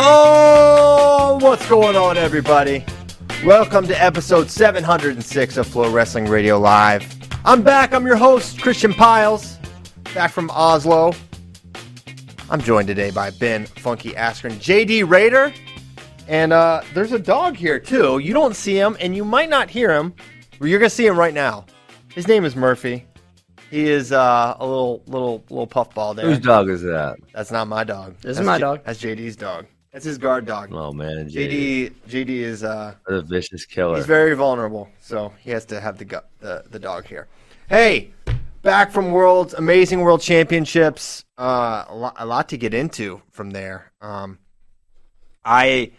Oh, what's going on, everybody? Welcome to episode 706 of Flow Wrestling Radio Live. I'm back. I'm your host, Christian Pyles, back from Oslo. I'm joined today by Ben Funky Askren, JD Raider, and uh, there's a dog here too. You don't see him, and you might not hear him, but you're gonna see him right now. His name is Murphy. He is uh, a little little little puffball there. Whose dog is that? That's not my dog. This is That's my J- dog. That's JD's dog. That's his guard dog. Oh man, JD, JD is uh a vicious killer. he's very vulnerable, so he has to have the gu- the, the dog here. Hey, back from Worlds Amazing World Championships. Uh, a lot, a lot to get into from there. Um, I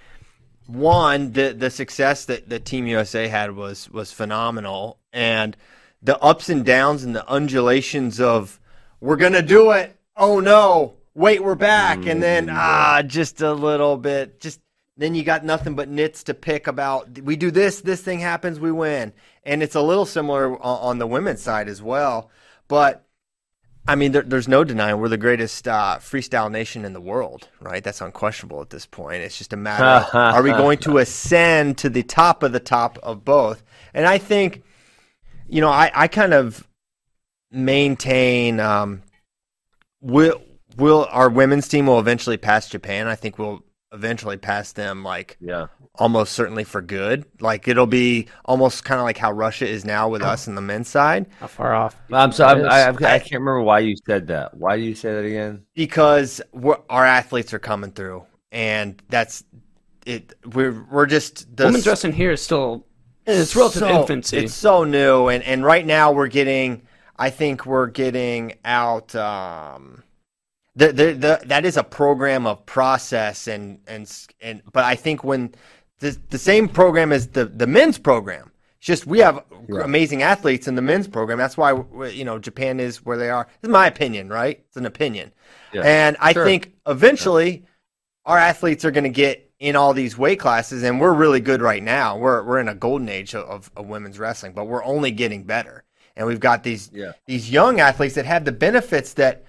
one the the success that the Team USA had was was phenomenal, and the ups and downs and the undulations of we're gonna do it. Oh no! Wait, we're back, and then ah, just a little bit. Just then you got nothing but nits to pick about. We do this, this thing happens, we win, and it's a little similar on, on the women's side as well. But I mean, there, there's no denying we're the greatest uh, freestyle nation in the world, right? That's unquestionable at this point. It's just a matter of are we going to ascend to the top of the top of both? And I think, you know, I, I kind of maintain um, will will our women's team will eventually pass Japan. I think we'll eventually pass them like yeah, almost certainly for good. Like it'll be almost kind of like how Russia is now with us in the men's side. How far off? I'm sorry. It I, I. I can't remember why you said that. Why do you say that again? because we're, our athletes are coming through, and that's it. We're we're just the Women's wrestling here is still its relative so- infancy. It's so new, and and right now we're getting. I think we're getting out. Um, the, the, the, that is a program of process and and and but I think when the the same program as the the men's program. It's just we have amazing athletes in the men's program. That's why you know Japan is where they are. This is my opinion, right? It's an opinion, Yeah. and I Sure. think eventually our athletes are going to get in all these weight classes, and we're really good right now. We're we're in a golden age of, of, of women's wrestling, but we're only getting better. And we've got these Yeah. these young athletes that have the benefits that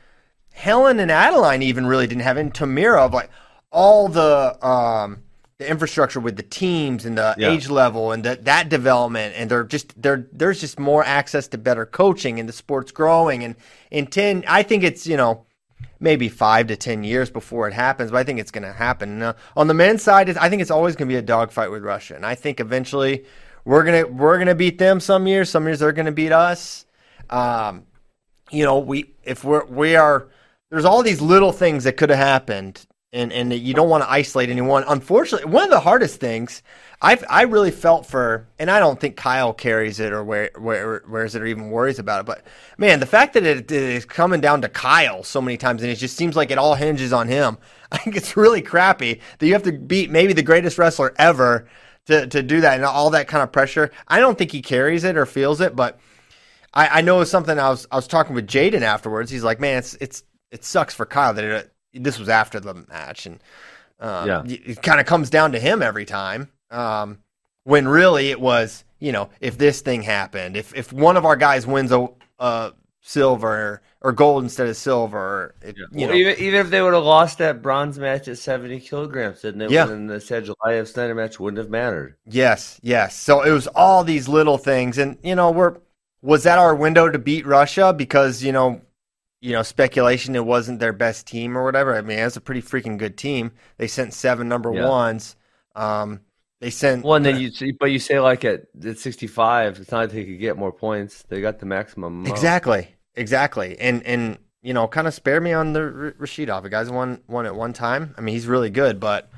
Helen and Adeline even really didn't have, and Tamyra of like all the um, the infrastructure with the teams and the Yeah. age level and that that development, and they're just there. There's just more access to better coaching, and the sport's growing. And in ten, I think it's you know maybe five to ten years before it happens, but I think it's going to happen. Now, on the men's side, I think it's always going to be a dogfight with Russia, and I think eventually we're gonna we're gonna beat them some years. Some years they're going to beat us. Um, you know, we if we're we are there's all these little things that could have happened, and and you don't want to isolate anyone. Unfortunately, one of the hardest things I've I really felt for, and I don't think Kyle carries it or where where wears it or even worries about it. But man, the fact that it, is coming down to Kyle so many times, and it just seems like it all hinges on him. I think it's really crappy that you have to beat maybe the greatest wrestler ever to to do that, and all that kind of pressure. I don't think he carries it or feels it, but. I, I know it was something I was I was talking with Jaden afterwards. He's like, man, it's it's it sucks for Kyle that it, this was after the match, and um, Yeah. it kind of comes down to him every time. Um, when really it was, you know, if this thing happened, if if one of our guys wins a, a silver or gold instead of silver, it, you Well, know, even even if they would have lost that bronze match at 70 kilograms, then it Yeah. then the Sergio Elias Snyder match wouldn't have mattered. Yes, yes. So it was all these little things, and you know, we're was that our window to beat Russia because you know, you know, speculation it wasn't their best team or whatever. I mean, it's a pretty freaking good team. They sent seven number Yeah. ones. Um, they sent Well, and then you see, but you say like at, at 65, it's not like they could get more points. They got the maximum. amount. exactly, exactly, and and you know, kind of spare me on the R- Rashidov. The guy's won one at one time. I mean, he's really good, but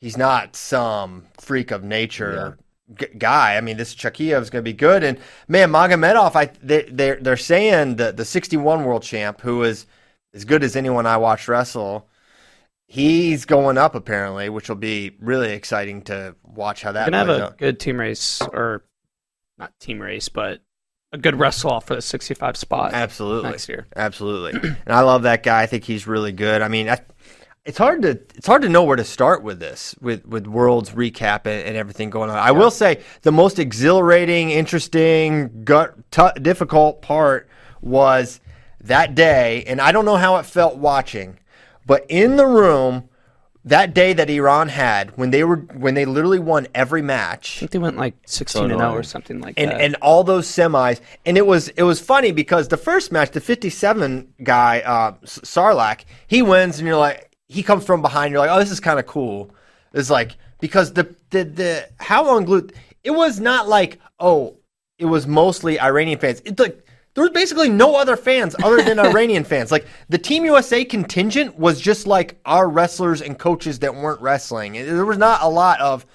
he's not some freak of nature g- guy. I mean, this Chakiev is going to be good, and man, Magomedov, I they they're they're saying the the 61 world champ, who is as good as anyone I watch wrestle. He's going up apparently, which will be really exciting to watch how that. Gonna have a out. good team race, or not team race, but a good wrestle off for the 65 spot Absolutely. next year. Absolutely. and I love that guy. I think he's really good. I mean, I, it's hard to it's hard to know where to start with this with with worlds recap and, and everything going on. I will say the most exhilarating, interesting, gut t- difficult part was that day, and I don't know how it felt watching, but in the room that day that Iran had when they were when they literally won every match I think they went like 16 and 0 or something like and that. and all those semis and it was it was funny because the first match the 57 guy uh Sarlak he wins and you're like he comes from behind you're like oh this is kind of cool it's like because the the the how unglued it was not like oh it was mostly Iranian fans it's like there was basically no other fans other than Iranian fans. Like the Team USA contingent was just like our wrestlers and coaches that weren't wrestling. There was not a lot of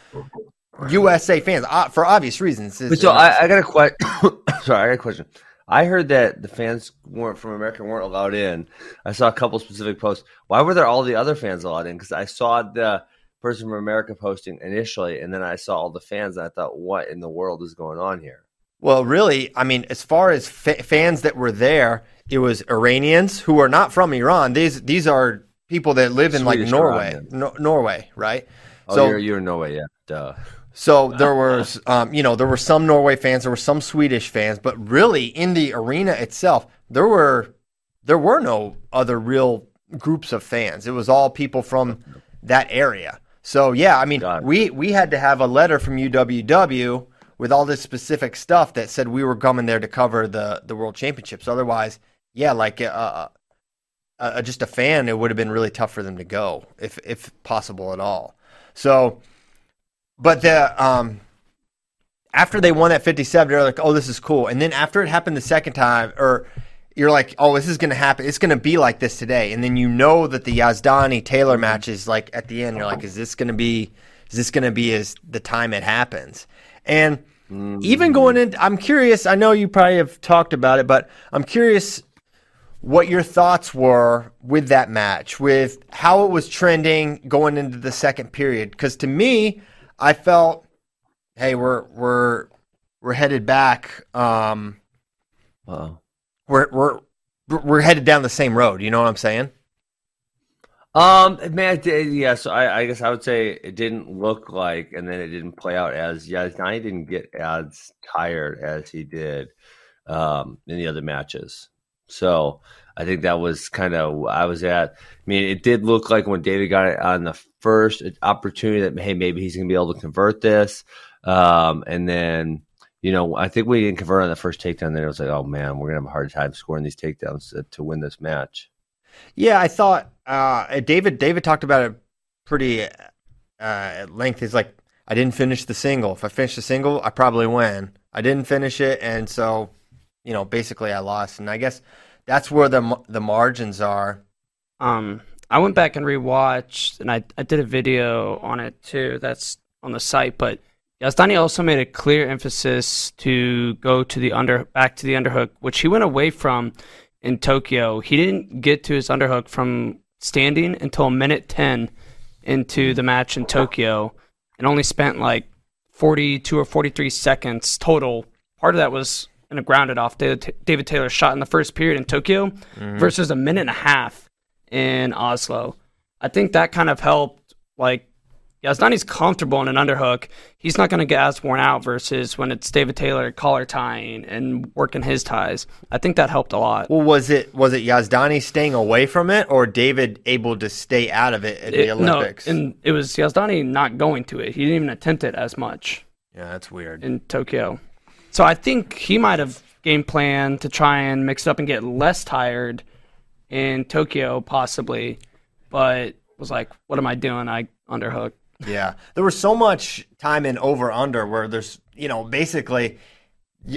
USA fans uh, for obvious reasons. But so I, I got a question. Sorry, I got a question. I heard that the fans weren't from America weren't allowed in. I saw a couple specific posts. Why were there all the other fans allowed in? Because I saw the person from America posting initially, and then I saw all the fans, and I thought, what in the world is going on here? Well, really, I mean, as far as fa- fans that were there, it was Iranians who are not from Iran. These these are people that live in like Norway, no, Norway, right? Oh, so you're, you're in Norway, yeah. Duh. So there was, um, you know, there were some Norway fans, there were some Swedish fans, but really in the arena itself, there were there were no other real groups of fans. It was all people from that area. So yeah, I mean, we we had to have a letter from UWW with all this specific stuff that said we were coming there to cover the the World Championships. Otherwise, yeah, like uh, uh, uh, just a fan, it would have been really tough for them to go if if possible at all. So, but the um, after they won that 57, they're like, oh, this is cool. And then after it happened the second time, or you're like, oh, this is going to happen. It's going to be like this today. And then you know that the Yazdani Taylor match is like at the end, you're like, is this going to be, is this going to be as the time it happens? And even going in, I'm curious. I know you probably have talked about it, but I'm curious what your thoughts were with that match, with how it was trending going into the second period. Because to me, I felt, hey, we're we're we're headed back. Um, Uh-oh. we're we're we're headed down the same road. You know what I'm saying? Um, man, yeah. So I, I guess I would say it didn't look like, and then it didn't play out as. Yeah, I didn't get as tired as he did um, in the other matches. So I think that was kind of I was at. I mean, it did look like when David got it on the first opportunity that hey, maybe he's going to be able to convert this, um, and then. You know, I think we didn't convert on the first takedown. Then it was like, oh man, we're gonna have a hard time scoring these takedowns to, to win this match. Yeah, I thought uh, David David talked about it pretty uh, at length. He's like, I didn't finish the single. If I finish the single, I probably win. I didn't finish it, and so you know, basically, I lost. And I guess that's where the the margins are. Um, I went back and rewatched, and I, I did a video on it too. That's on the site. But Yazdani also made a clear emphasis to go to the under back to the underhook, which he went away from in Tokyo. He didn't get to his underhook from standing until minute ten into the match in Tokyo, and only spent like forty two or forty three seconds total. Part of that was in a grounded off David, Taylor shot in the first period in Tokyo mm-hmm. versus a minute and a half in Oslo. I think that kind of helped. Like, Yazdani's comfortable in an underhook. He's not going to get as worn out versus when it's David Taylor collar tying and working his ties. I think that helped a lot. Well, was it was it Yazdani staying away from it, or David able to stay out of it at the It- no, Olympics? and it was Yazdani not going to it. He didn't even attempt it as much yeah, that's weird. in Tokyo. So I think he might have game plan to try and mix it up and get less tired in Tokyo, possibly, but was like, "What am I doing? I underhook." Yeah, there was so much time in over under where there's you know basically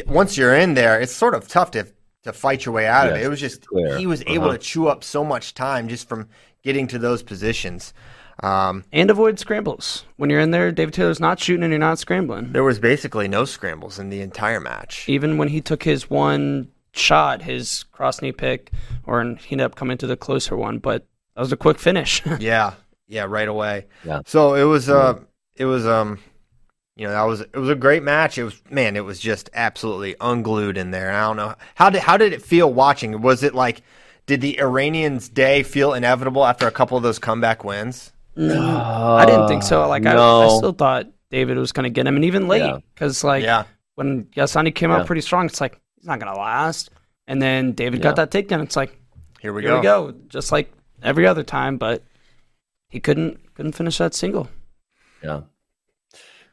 once you're in there, it's sort of tough to to fight your way out of it. It was just clear. he was able Uh-huh. to chew up so much time just from getting to those positions. Um, and avoid scrambles. When you're in there, David Taylor's not shooting and you're not scrambling. there was basically no scrambles in the entire match. Even when he took his one shot, his cross knee pick, or he ended up coming to the closer one, but that was a quick finish. Yeah, yeah, right away. Yeah. So it was uh it was um you know that was it was a great match. It was man, it was just absolutely unglued in there. I don't know how did how did it feel watching? Was it like did the Iranians' day feel inevitable after a couple of those comeback wins? Mm. I didn't think so. Like I, I still thought David was going to get him, and even late Yeah. because like yeah, when Yazdani came Yeah. out pretty strong, it's like he's not going to last. And then David Yeah. got that takedown. It's like here we here go. we go, just like every other time, but he couldn't couldn't finish that single. Yeah,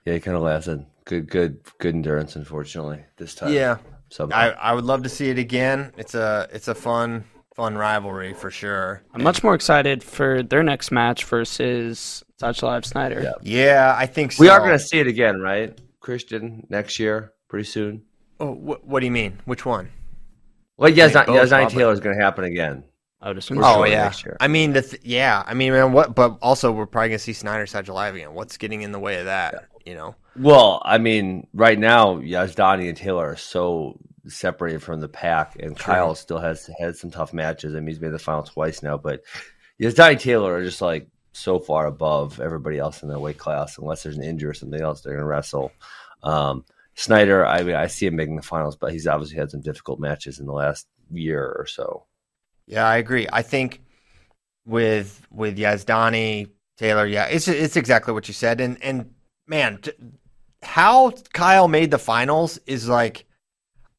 yeah, he kind of lasted. Good, good, good endurance. Unfortunately, this time. Yeah, so I, I would love to see it again. It's a it's a fun fun rivalry for sure. I'm much more excited for their next match versus Live Snyder. Yeah. Yeah, I think so. we are going to see it again, right, Christian, next year, pretty soon. Oh, wh- what do you mean? Which one? Well, yeah, think both, Yazdani. Taylor is going to happen again. I would assume. Oh sure oh, yeah, next year. I mean the th- yeah, I mean man, what? But also we're probably gonna see Snyder Sadulaev again. What's getting in the way of that? You know? Well, I mean, right now, Yazdani and Taylor are so separated from the pack, and True. Kyle still has had some tough matches. I mean, he's made the final twice now, but Yazdani and Taylor are just like so far above everybody else in their weight class. Unless there's an injury or something else, they're going to wrestle. Um, Snyder, I mean, I see him making the finals, but he's obviously had some difficult matches in the last year or so. Yeah, I agree. I think with with Yazdani Taylor, yeah, it's it's exactly what you said. And and man, how Kyle made the finals is like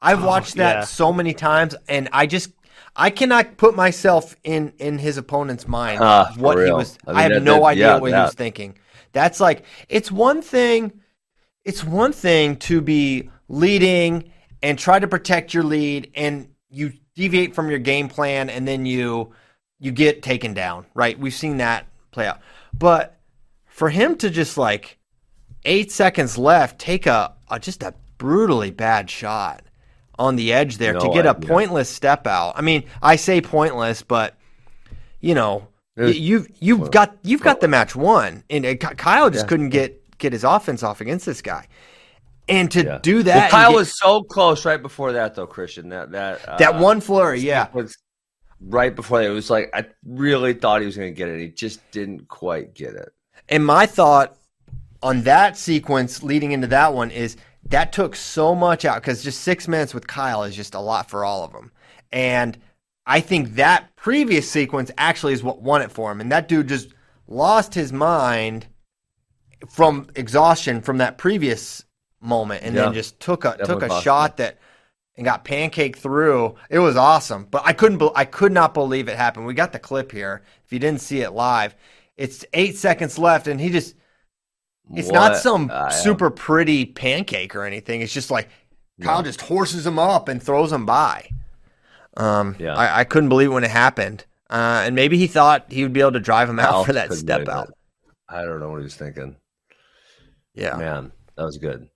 I've Oh, watched that yeah. so many times, and I just I cannot put myself in in his opponent's mind ah, for what he was. I I, have that- no that- idea yeah, what he was thinking. That's like it's one thing. It's one thing to be leading and try to protect your lead, and you deviate from your game plan, and then you you get taken down. Right? We've seen that play out. But for him to just like eight seconds left, take a, a just a brutally bad shot on the edge there to No get a idea. pointless step out. I mean, I say pointless, but you know, was- you've you've got you've got the match won, and uh, Kyle just Yeah. couldn't get get his offense off against this guy, and to Yeah. do that, and Kyle get- was so close right before that, though, Christian. That that uh, that one flurry, yeah, was right before that. It was like I really thought he was going to get it. He just didn't quite get it. And my thought on that sequence leading into that one is that took so much out because just six minutes with Kyle is just a lot for all of them. And I think that previous sequence actually is what won it for him. And that dude just lost his mind from exhaustion from that previous moment and Yeah. then just took a took a possible. shot that and got pancaked through. It was awesome, but I couldn't. be- I could not believe it happened. We got the clip here. If you didn't see it live, it's eight seconds left, and he just. It's not some I- super pretty pancake or anything. It's just like Kyle No. just horses him up and throws him by. Um, Yeah. I, I couldn't believe it when it happened, uh, and maybe he thought he would be able to drive him out for that step out. it. I don't know what he was thinking. Yeah, Man, that was good.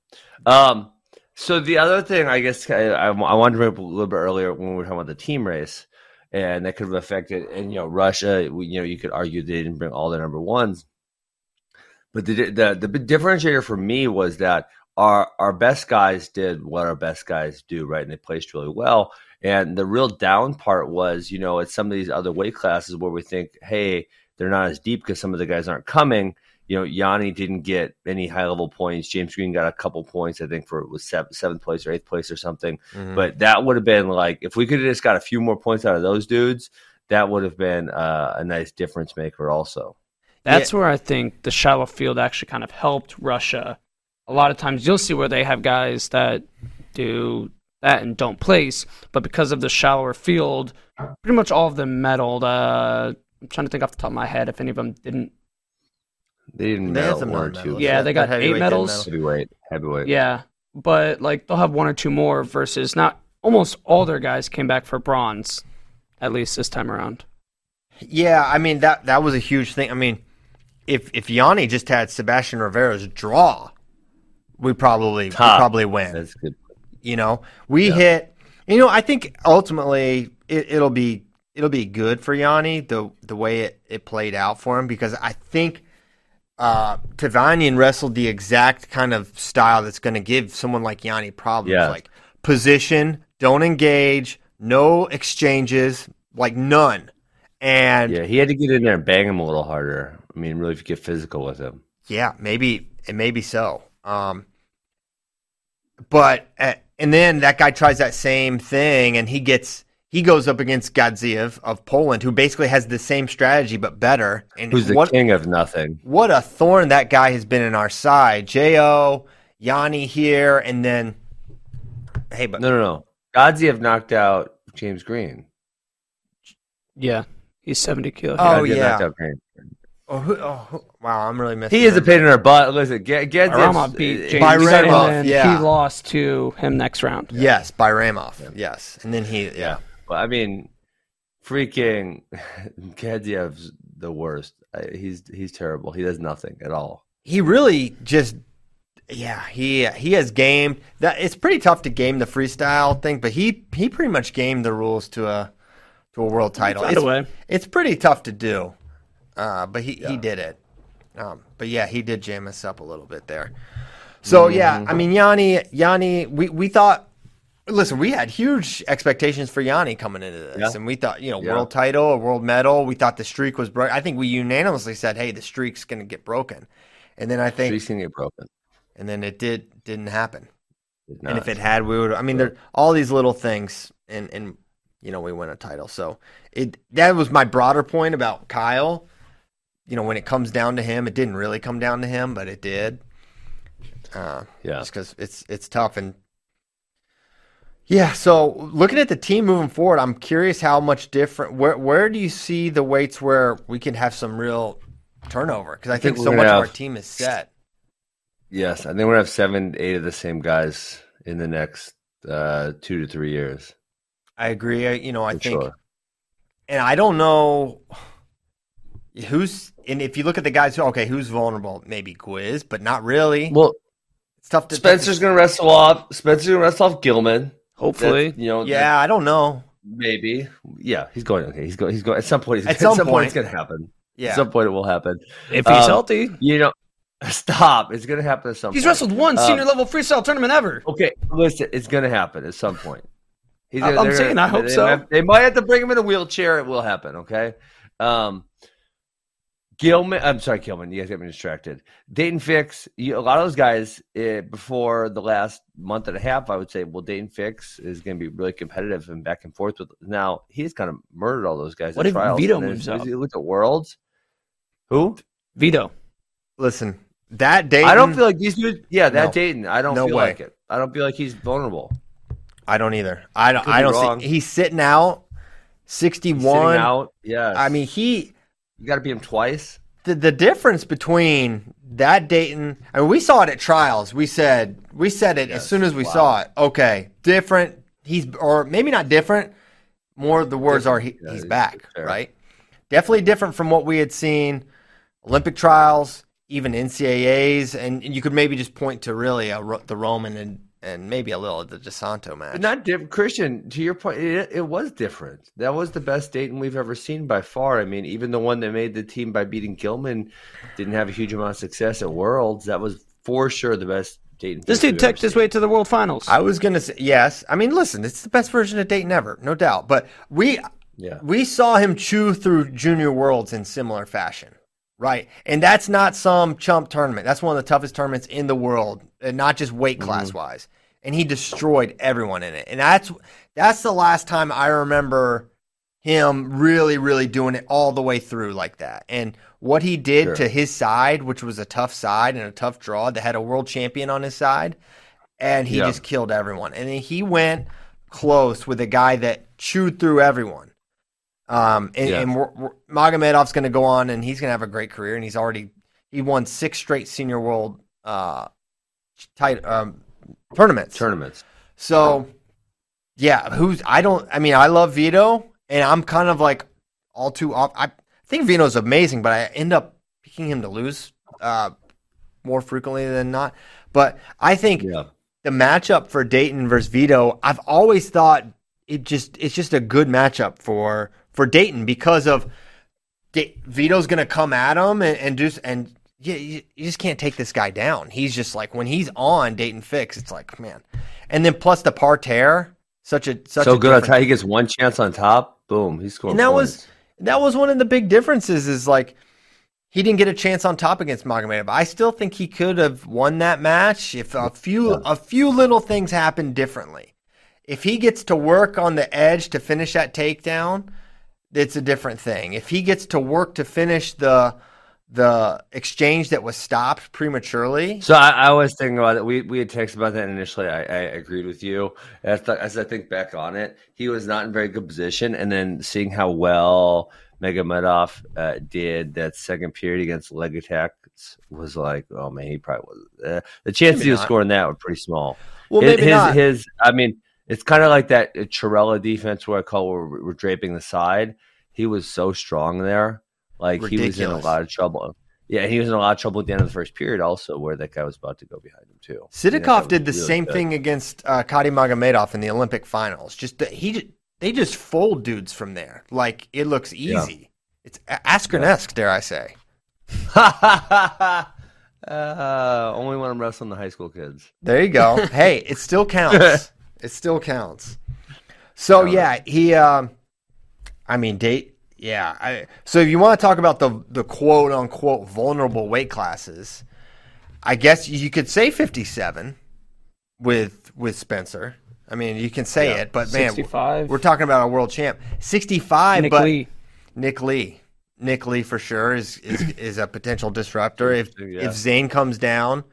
Um, so the other thing, I guess, I, I, I wanted to bring up a little bit earlier when we were talking about the team race, and that could have affected. And you know, Russia, you know, you could argue they didn't bring all their number ones, but the the the differentiator for me was that our our best guys did what our best guys do, right, and they placed really well. And the real down part was, you know, at some of these other weight classes where we think, hey, they're not as deep because some of the guys aren't coming you know, Yanni didn't get any high level points. James Green got a couple points, I think, for it was seventh, seventh place or eighth place or something. Mhm. But that would have been like if we could have just got a few more points out of those dudes, that would have been uh, a nice difference maker. Also, That's where I think the shallow field actually kind of helped Russia. A lot of times you'll see where they have guys that do that and don't place, but because of the shallower field, pretty much all of them medaled. Uh, I'm trying to think off the top of my head if any of them didn't. they didn't They had medal one or non-medals. two. Yeah, they got eight medals. heavyweight, heavyweight. Yeah, but like they'll have one or two more versus not almost all their guys came back for bronze, at least this time around. Yeah, I mean that that was a huge thing. I mean, if if Yanni just had Sebastian Rivera's draw, we probably we probably win. that's good. You know, we Yeah. hit. You know, I think ultimately it, it'll be it'll be good for Yanni the the way it, it played out for him because I think uh Tevanyan wrestled the exact kind of style that's going to give someone like Yanni problems. Yeah. Like position, don't engage, no exchanges, like none. And Yeah, he had to get in there and bang him a little harder. I mean, really, if you get physical with him. Yeah, maybe it may be so. Um, but uh, and then that guy tries that same thing, and he gets he goes up against Gadzhiev of Poland, who basically has the same strategy but better. And Who's the what king of nothing? what a thorn that guy has been in our side. Jo Yanni here, and then hey, but No, no, no. Gadzhiev knocked out James Green. Yeah, he's 70 kilo. Oh, Gadzhiev yeah. Knocked out Green. Oh, who, oh who, wow, I'm really missing. He is a him. pain in our butt. Listen, Ge- Gadzhiev- Rama beat uh, James, By and yeah. he lost to him next round. Yes, by Ramov. Yes, and then he. Yeah. Yeah. But I mean, freaking Gadzhiev's the worst. He's he's terrible. He does nothing at all. he really just. Yeah, he he has gamed that. It's pretty tough to game the freestyle thing, but he he pretty much gamed the rules to a to a world title. found It's, way. it's pretty tough to do, uh, but he he did it. Um, but yeah, he did jam us up a little bit there. So yeah, I mean Yanni, Yanni, we we thought. Listen, we had huge expectations for Yanni coming into this, Yeah. and we thought, you know, Yeah. world title, a world medal. We thought the streak was broken. I think we unanimously said, "Hey, the streak's going to get broken," and then I think, Streak's gonna get broken. and then it did didn't happen. It's And if it had, we would. I mean, there all these little things, and and you know, we win a title. So it that was my broader point about Kyle. You know, when it comes down to him, it didn't really come down to him, but it did. Uh, yeah. just because it's it's tough and yeah. So looking at the team moving forward, I'm curious how much different. Where where do you see the weights where we can have some real turnover? Because I, think, think so much gonna of our team is set. Yes, I think we're gonna have seven, eight of the same guys in the next uh, two to three years. I agree. I, you know, I for think, sure. and I don't know who's. And if you look at the guys, who okay, who's vulnerable? Maybe Quiz, but not really. Well, it's tough to. Spencer's gonna wrestle off. Spencer's gonna wrestle off Gilman. Hopefully. That's, you know. Yeah, I don't know. Maybe. Yeah, he's going. Okay, he's going. He's going. At some point, he's, At at, some some, point. point, it's going to happen. Yeah, At some point, it will happen. if he's Um, healthy. You know, stop. It's going to happen at some. He's point. wrestled one Um, senior level freestyle tournament ever. Okay, listen. It's going to happen at some point. He's I'm they're saying, I hope they so. Might, they might have to bring him in a wheelchair. It will happen. Okay. Um, Gilman, I'm sorry, Gilman. You guys got me distracted. Daton Fix. You, a lot of those guys uh, before the last month and a half, I would say, well, Daton Fix is going to be really competitive and back and forth with. Now he's kind of murdered all those guys. What at if trials. Vito And moves as up? You look at Worlds. Who? Vito. listen, that Daton. I don't feel like these dudes. Yeah, that No. Daton. I don't No feel way. like it. I don't feel like he's vulnerable. I don't either. I don't. Could I don't see. He's sitting out. He's sitting Sixty-one. out. Yeah. I mean, he. You got to beat him twice. the, the difference between that Daton, I mean, we saw it at trials. We said we said it as soon as we Wow. saw it. Okay, different. He's or maybe not different. More the words are he, Yeah, he's he's back, right? Definitely different from what we had seen Olympic trials, even NCAA's, and, and you could maybe just point to really a, the Roman and and maybe a little of the DeSanto match. But not different. Christian, to your point, it, it was different. That was the best Daton we've ever seen by far. I mean, even the one that made the team by beating Gilman didn't have a huge amount of success at Worlds. That was for sure the best Daton. This dude we've took his way to the World Finals. I was gonna say yes. I mean, listen, it's the best version of Daton ever, no doubt. But we Yeah. we saw him chew through junior worlds in similar fashion right. And that's not some chump tournament. That's one of the toughest tournaments in the world and not just weight mm-hmm. class wise and he destroyed everyone in it. And that's that's the last time i remember him really really doing it all the way through like that. And what he did Sure. to his side which was a tough side and a tough draw that had a world champion on his side and he Yeah. just killed everyone. And then he went close with a guy that chewed through everyone um, and, Yeah. and we're, we're, Magomedov's going to go on, and he's going to have a great career. And he's already he won six straight senior world uh, tight um, tournaments. Tournaments. So, yeah, who's I don't. I mean, I love Vito, and I'm kind of like all too off. I think Vito's amazing, but I end up picking him to lose uh, more frequently than not. But I think Yeah. the matchup for Daton versus Vito, I've always thought it just it's just a good matchup for for Daton because of Vito's going to come at him and, and just and yeah, you, you just can't take this guy down. He's just like when he's on Daton Fix, it's like man, and then plus the parterre, such a such so a good on top. He gets one chance on top. Boom. He's scoring. and that points. was that was one of the big differences is like he didn't get a chance on top against Magomedov. I still think he could have won that match if a few a few little things happened differently. If he gets to work on the edge to finish that takedown, it's a different thing. If he gets to work to finish the the exchange that was stopped prematurely. So I, I was thinking about it. We we had texted about that initially. I, I agreed with you. As, th- as I think back on it, he was not in very good position, and then seeing how well Magomedov uh, did that second period against Legatex was like, oh man, he probably was. Uh, the chances Maybe he was not. scoring that were pretty small. Well, his, maybe his, not. his- I mean, it's kind of like that Chirella defense where I call where we're, we're draping the side. He was so strong there. Like he was in a lot of trouble. Yeah, he was in a lot of trouble at the end of the first period, also, where that guy was about to go behind him too. Sidakov did the really same good. thing against uh, Kadi Magomedov in the Olympic finals. Just that he they just fold dudes from there. Like it looks Yeah. easy. It's a- Askren-esque, dare I say. uh, only when I'm wrestling the high school kids. There you go. hey, it still counts. It still counts. So yeah, he. Um, I mean, date. Yeah. I, so if you want to talk about the the quote unquote vulnerable weight classes, I guess you could say fifty seven with with Spencer. I mean, you can say Yeah. it, but man, 65. we're talking about a world champ. Sixty five, Nick but Lee. Nick Lee. Nick Lee for sure is is, is a potential disruptor. If Yeah. if Zain comes down,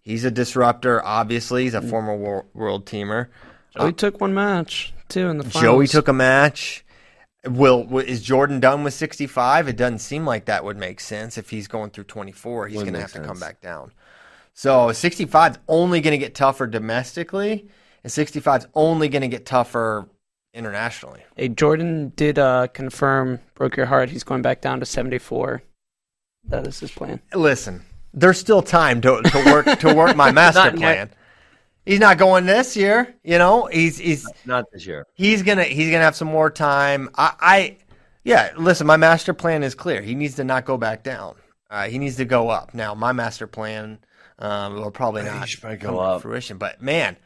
he's a disruptor. Obviously, he's a former world, world teamer. Joey took one match too in the finals. Joey took a match. Will is Jordan done with 65? It doesn't seem like that would make sense if he's going through 24. He's going to have to come back down. So 65 is only going to get tougher domestically, and 65 is only going to get tougher internationally. Hey, Jordan did uh, confirm, broke your heart. He's going back down to 74. That is his plan. Listen, there's still time to, to work to work my master Not yet. plan. He's not going this year, you know. He's he's Not this year. he's gonna he's gonna have some more time. I, I yeah. Listen, my master plan is clear. He needs to not go back down. Uh, he needs to go up. Now, my master plan um, will probably Yeah, he not should probably come go to up. fruition. But man,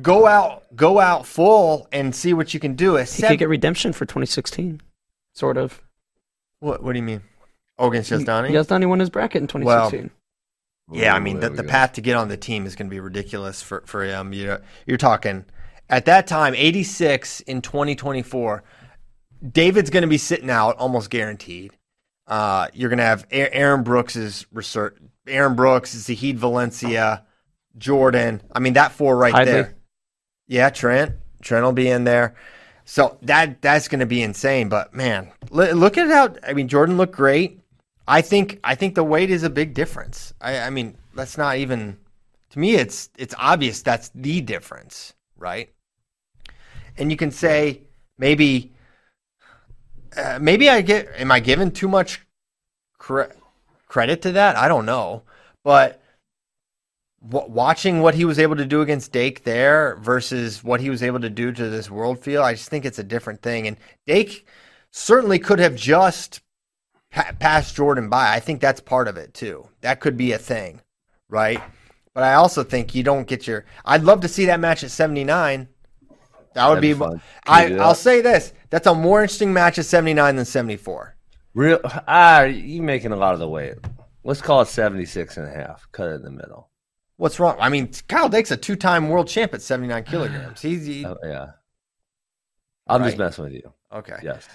go out go out full and see what you can do. A He sev- could get redemption for 2016, sort of. what what do you mean? Oh, against Jasdani? Yazdani won his bracket in 2016. Yeah, I mean the, the go. path to get on the team is going to be ridiculous for for him. You you're talking at that time 86 in 2024. David's going to be sitting out almost guaranteed. Uh, you're going to have A- Aaron Brooks's research. Aaron Brooks, Zahid Valencia, Jordan. I mean that four right Hidlay. there. Yeah, Trent. Trent will be in there. So that that's going to be insane. But man, look at how I mean Jordan looked great. I think I think the weight is a big difference. I, I mean that's not even to me. It's it's obvious that's the difference, right? And you can say maybe uh, maybe I get am I given too much cre- credit to that? I don't know, but w- watching what he was able to do against Dake there versus what he was able to do to this world field, I just think it's a different thing. And Dake certainly could have just pa- passed Jordan by. I think that's part of it too. That could be a thing, right? But I also think you don't get your. I'd love to see that match at seventy nine. That would That'd be. be I you do that? I'll say this. That's a more interesting match at seventy nine than seventy four. Real ah, you making a lot of the weight. Let's call it 76 and a half. Cut it in the middle. What's wrong? I mean, Kyle Dake's a two time world champ at seventy nine kilograms. He's he, Oh, yeah. I'm just messing with you. okay. Yes.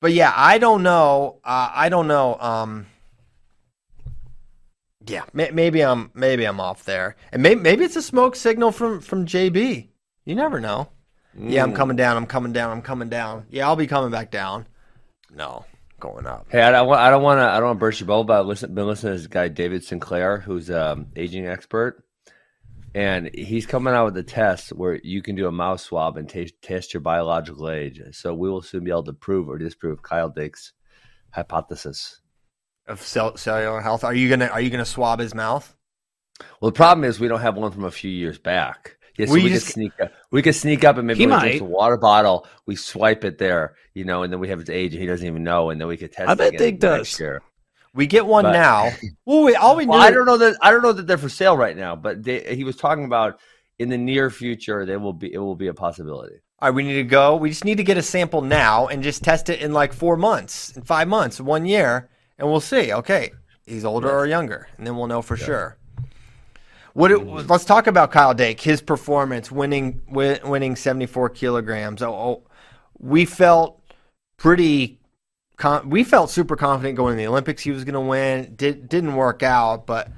But yeah, I don't know. Uh, I don't know. Um, yeah, may, maybe I'm maybe I'm off there, and maybe maybe it's a smoke signal from from JB. You never know. Yeah, I'm Mm. coming down. I'm coming down. I'm coming down. Yeah, I'll be coming back down. No, going up. Hey, I don't want. I don't want to. I don't want to burst your bubble, but I've listen, been listening to this guy David Sinclair, who's um aging expert, and he's coming out with a test where you can do a mouse swab and taste, test your biological age. So we will soon be able to prove or disprove Kyle Dake's hypothesis. Of cell, cellular health. Are you gonna Are you gonna swab his mouth? Well, the problem is we don't have one from a few years back. Yeah, so We we, just- could sneak up. We could sneak up and maybe He when he a might. water bottle, we swipe it there, you know, and then we have his age and he doesn't even know, and then we could test. I bet again Dig next does. year. We get one But- now. Well, we all we Well, knew. I don't know that I don't know that they're for sale right now, but they, he was talking about in the near future they will be it will be a possibility. All right, we need to go. We just need to get a sample now and just test it in like four months, in five months, one year, and we'll see. Okay, he's older or younger, and then we'll know for sure. What? It, mm-hmm. let's talk about Kyle Dake. His performance, winning, wi- winning seventy four kilograms. Oh, oh, we felt pretty con- we felt super confident going to the Olympics. He was going to win. Did didn't work out, but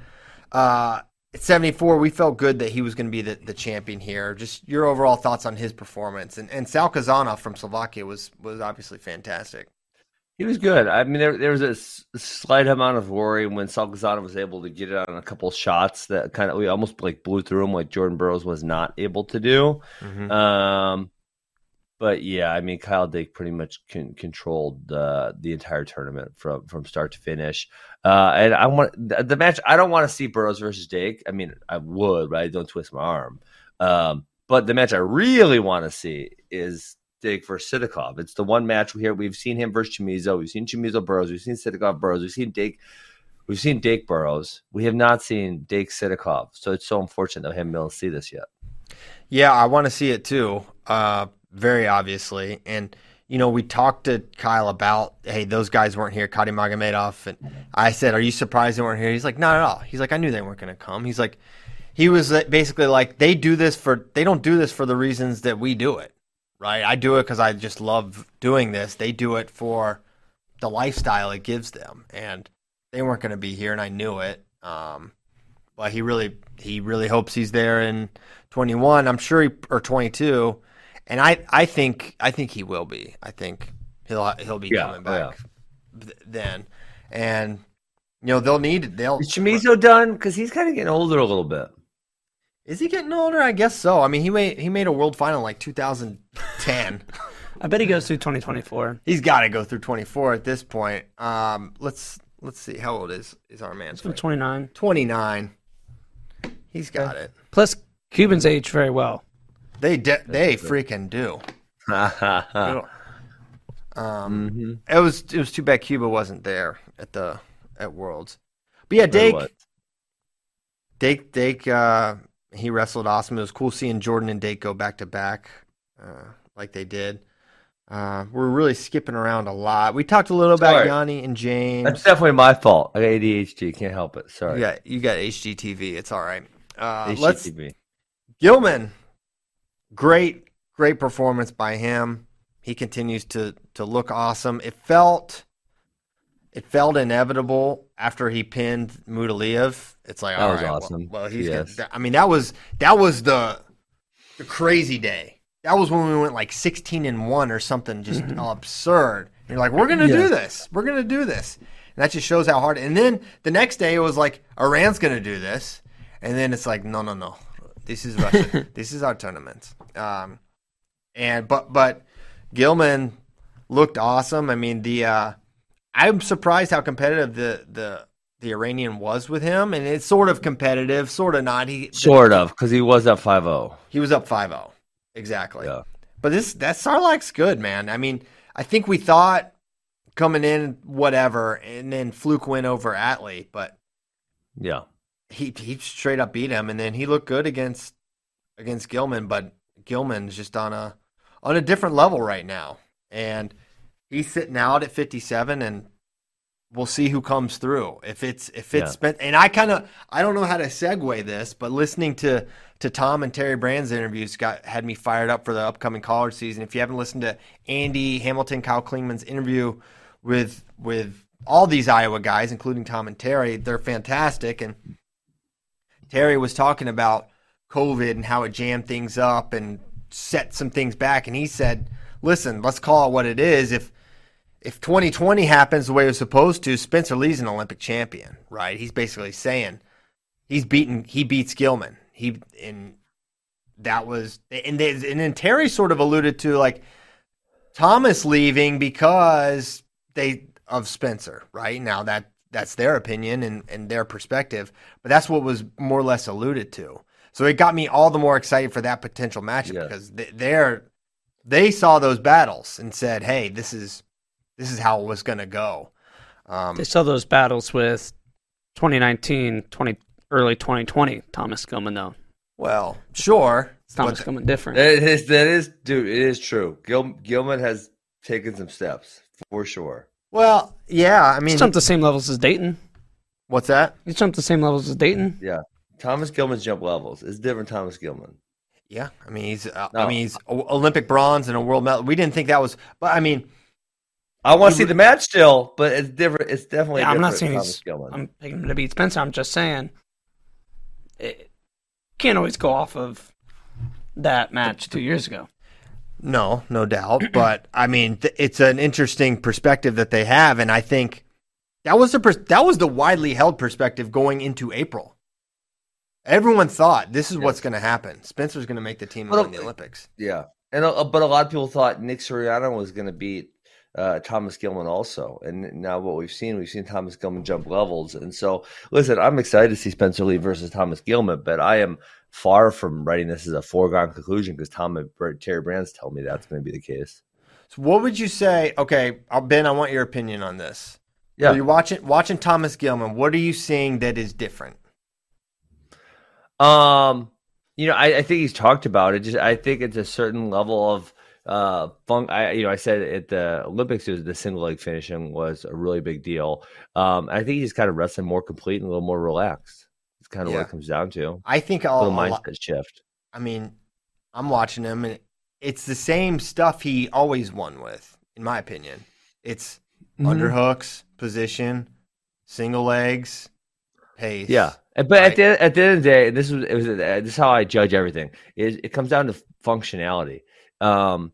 uh, at 74, we felt good that he was going to be the, the champion here. Just your overall thoughts on his performance, and and Salkazanov from Slovakia was was obviously fantastic. He was good. I mean, there, there was a s- slight amount of worry when Salgazana was able to get it on a couple shots that kind of we almost like blew through him, like Jordan Burroughs was not able to do. Um, but yeah, I mean, Kyle Dake pretty much con- controlled uh, the entire tournament from from start to finish. Uh, and I want the, the match. I don't want to see Burroughs versus Dake. I mean, I would, but I don't twist my arm. Um, but the match I really want to see is Dake versus Sidakov. It's the one match here we've seen him versus Chamizo. We've seen Chamizo Burroughs. We've seen Sidakov Burroughs. We've seen Dake. We've seen Dake Burroughs. We have not seen Dake Sidakov. So it's so unfortunate that we haven't been able to see this yet. Yeah, I want to see it too. Uh, very obviously, and you know, we talked to Kyle about, hey, those guys weren't here, Kadi Magomedov, and I said, are you surprised they weren't here? He's like, not at all. He's like, I knew they weren't going to come. He's like, he was basically like, they do this for, they don't do this for the reasons that we do it, right? I do it because I just love doing this. They do it for the lifestyle it gives them, and they weren't going to be here, and I knew it. Um, but he really, he really hopes he's there in 21. I'm sure he or 22, and I, I think, I think he will be. I think he'll, he'll be Yeah, coming back th- then, and you know they'll need they'll. Is Chamizo done? Because he's kind of getting older a little bit. Is he getting older? I guess so. I mean, he made he made a world final like 2010. I bet he goes through 2024. He's got to go through 24 at this point. Um, let's let's see how old is is our man? He's 29. 29. He's got it. Plus, Cubans age very well. They de- they freaking do. Um, it was it was too bad Cuba wasn't there at the at Worlds. But yeah, Dake? Dake Dake uh, he wrestled awesome. It was cool seeing Jordan and Dake go back to back uh, like they did. Uh, we're really skipping around a lot. We talked a little about Yanni and James. That's definitely my fault. I got ADHD. Can't help it. Sorry. You you got HGTV. It's all right. Uh, let's HGTV. Gilman, great, great performance by him. He continues to to look awesome. It felt, it felt inevitable after he pinned Mudaliev. It's like, That all was right, awesome. Well, he's. Yes. Gonna, I mean, that was that was the the crazy day. That was when we went like sixteen and one or something, just absurd. And you're like, we're gonna do this. We're gonna do this. And that just shows how hard. And then the next day, it was like Iran's gonna do this. And then it's like, no, no, no. This is Russia. this is our tournament. Um, and but but Gilman looked awesome. I mean, the uh, I'm surprised how competitive the the the Iranian was with him, and it's sort of competitive, sort of not. He Sort of, because he was up 5 0. he was up 5-0. exactly. Yeah. But this that Sarlak's good, man. I mean, I think we thought coming in whatever, and then fluke win over Atley, but Yeah. he he straight up beat him, and then he looked good against against Gilman, but Gilman's just on a on a different level right now, and he's sitting out at 57, and we'll see who comes through. If it's if it's Yeah. spent, and I kind of I don't know how to segue this, but listening to to Tom and Terry Brand's interviews got had me fired up for the upcoming college season. If you haven't listened to Andy Hamilton, Kyle Klingman's interview with with all these Iowa guys, including Tom and Terry, they're fantastic. And Terry was talking about COVID and how it jammed things up and set some things back. And he said, "Listen, let's call it what it is. If if 2020 happens the way it was supposed to, Spencer Lee's an Olympic champion, right? He's basically saying he's beaten. He beats Gilman. He and that was and they, and then Terry sort of alluded to like Thomas leaving because they of Spencer, right? Now that that's their opinion and, and their perspective, but that's what was more or less alluded to. So it got me all the more excited for that potential matchup Yeah. because they, they're they saw those battles and said, "Hey, this is this is how it was going to go." Um, They saw those battles with 2019, 20, early 2020. Thomas Gilman, though. well, sure, It's Thomas but- Gilman different. That is, that is, dude, it is true. Gil, Gilman has taken some steps for sure. well, yeah. I mean, He's jumped the same levels as Daton. what's that? He's jumped the same levels as Daton. Yeah. Thomas Gilman's jump levels is different. Thomas Gilman. Yeah, I mean he's uh, I mean he's Olympic bronze and a world medal. We didn't think that was, but I mean, I want to see the match still, but it's different. It's definitely. Yeah, I'm not saying Thomas he's. Gilman. I'm picking him to beat Spencer. I'm just saying, it can't always go off of that match two years ago. No, no doubt. But I mean, th- it's an interesting perspective that they have, and I think that was the pers- that was the widely held perspective going into April. Everyone thought this is what's going to happen. Spencer's going to make the team in the Olympics. Yeah, and uh, but a lot of people thought Nick Suriano was going to beat uh, Thomas Gilman also, and now what we've seen, we've seen Thomas Gilman jump levels, and so listen, I'm excited to see Spencer Lee versus Thomas Gilman, but I am far from writing this as a foregone conclusion because Tom and Terry Brands tell me that's going to be the case. So, what would you say? Okay, uh, Ben, I want your opinion on this. Yeah, Are you watching watching Thomas Gilman? What are you seeing that is different? Um, you know, I, I think he's talked about it. Just I think it's a certain level of uh fun. I you know I said at the Olympics, it was the single leg finishing was a really big deal. Um, I think he's kind of wrestling more complete and a little more relaxed. It's kind of what it comes down to. I think A I'll, little a lot- mindset shift. I mean, I'm watching him, and it's the same stuff he always won with, in my opinion. It's Mm-hmm. underhooks, position, single legs, pace. Yeah, but Right. at the at the end of the day, this was it was uh, this is how I judge everything. It, it comes down to functionality. Um,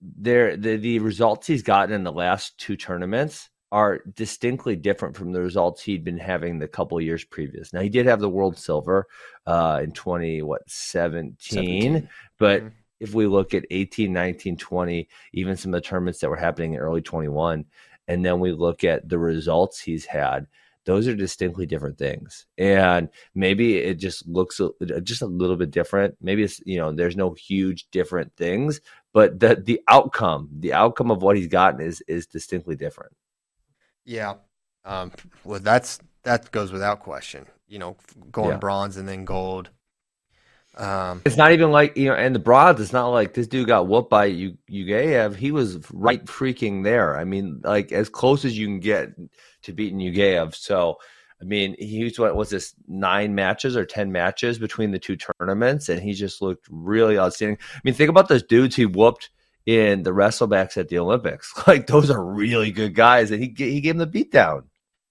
there the the results he's gotten in the last two tournaments are distinctly different from the results he'd been having the couple years previous. Now he did have the world silver uh, in twenty what seventeen, 17. but Mhm. if we look at 18, 19, 20, even some of the tournaments that were happening in early 21, and then we look at the results he's had, those are distinctly different things. And maybe it just looks a, just a little bit different. Maybe it's, you know, there's no huge different things, but the the outcome, the outcome of what he's gotten is is distinctly different. Yeah. Um, well, that's that goes without question. You know, going Yeah. bronze and then gold. Um, It's not even like you know, and the bronze. It's not like this dude got whooped by you, Uguev. He was right freaking there. I mean, like as close as you can get to beating Uguev. So, I mean, he was what was this nine matches or ten matches between the two tournaments, and he just looked really outstanding. I mean, think about those dudes he whooped in the wrestlebacks at the Olympics. Like those are really good guys, and he he gave them the beatdown.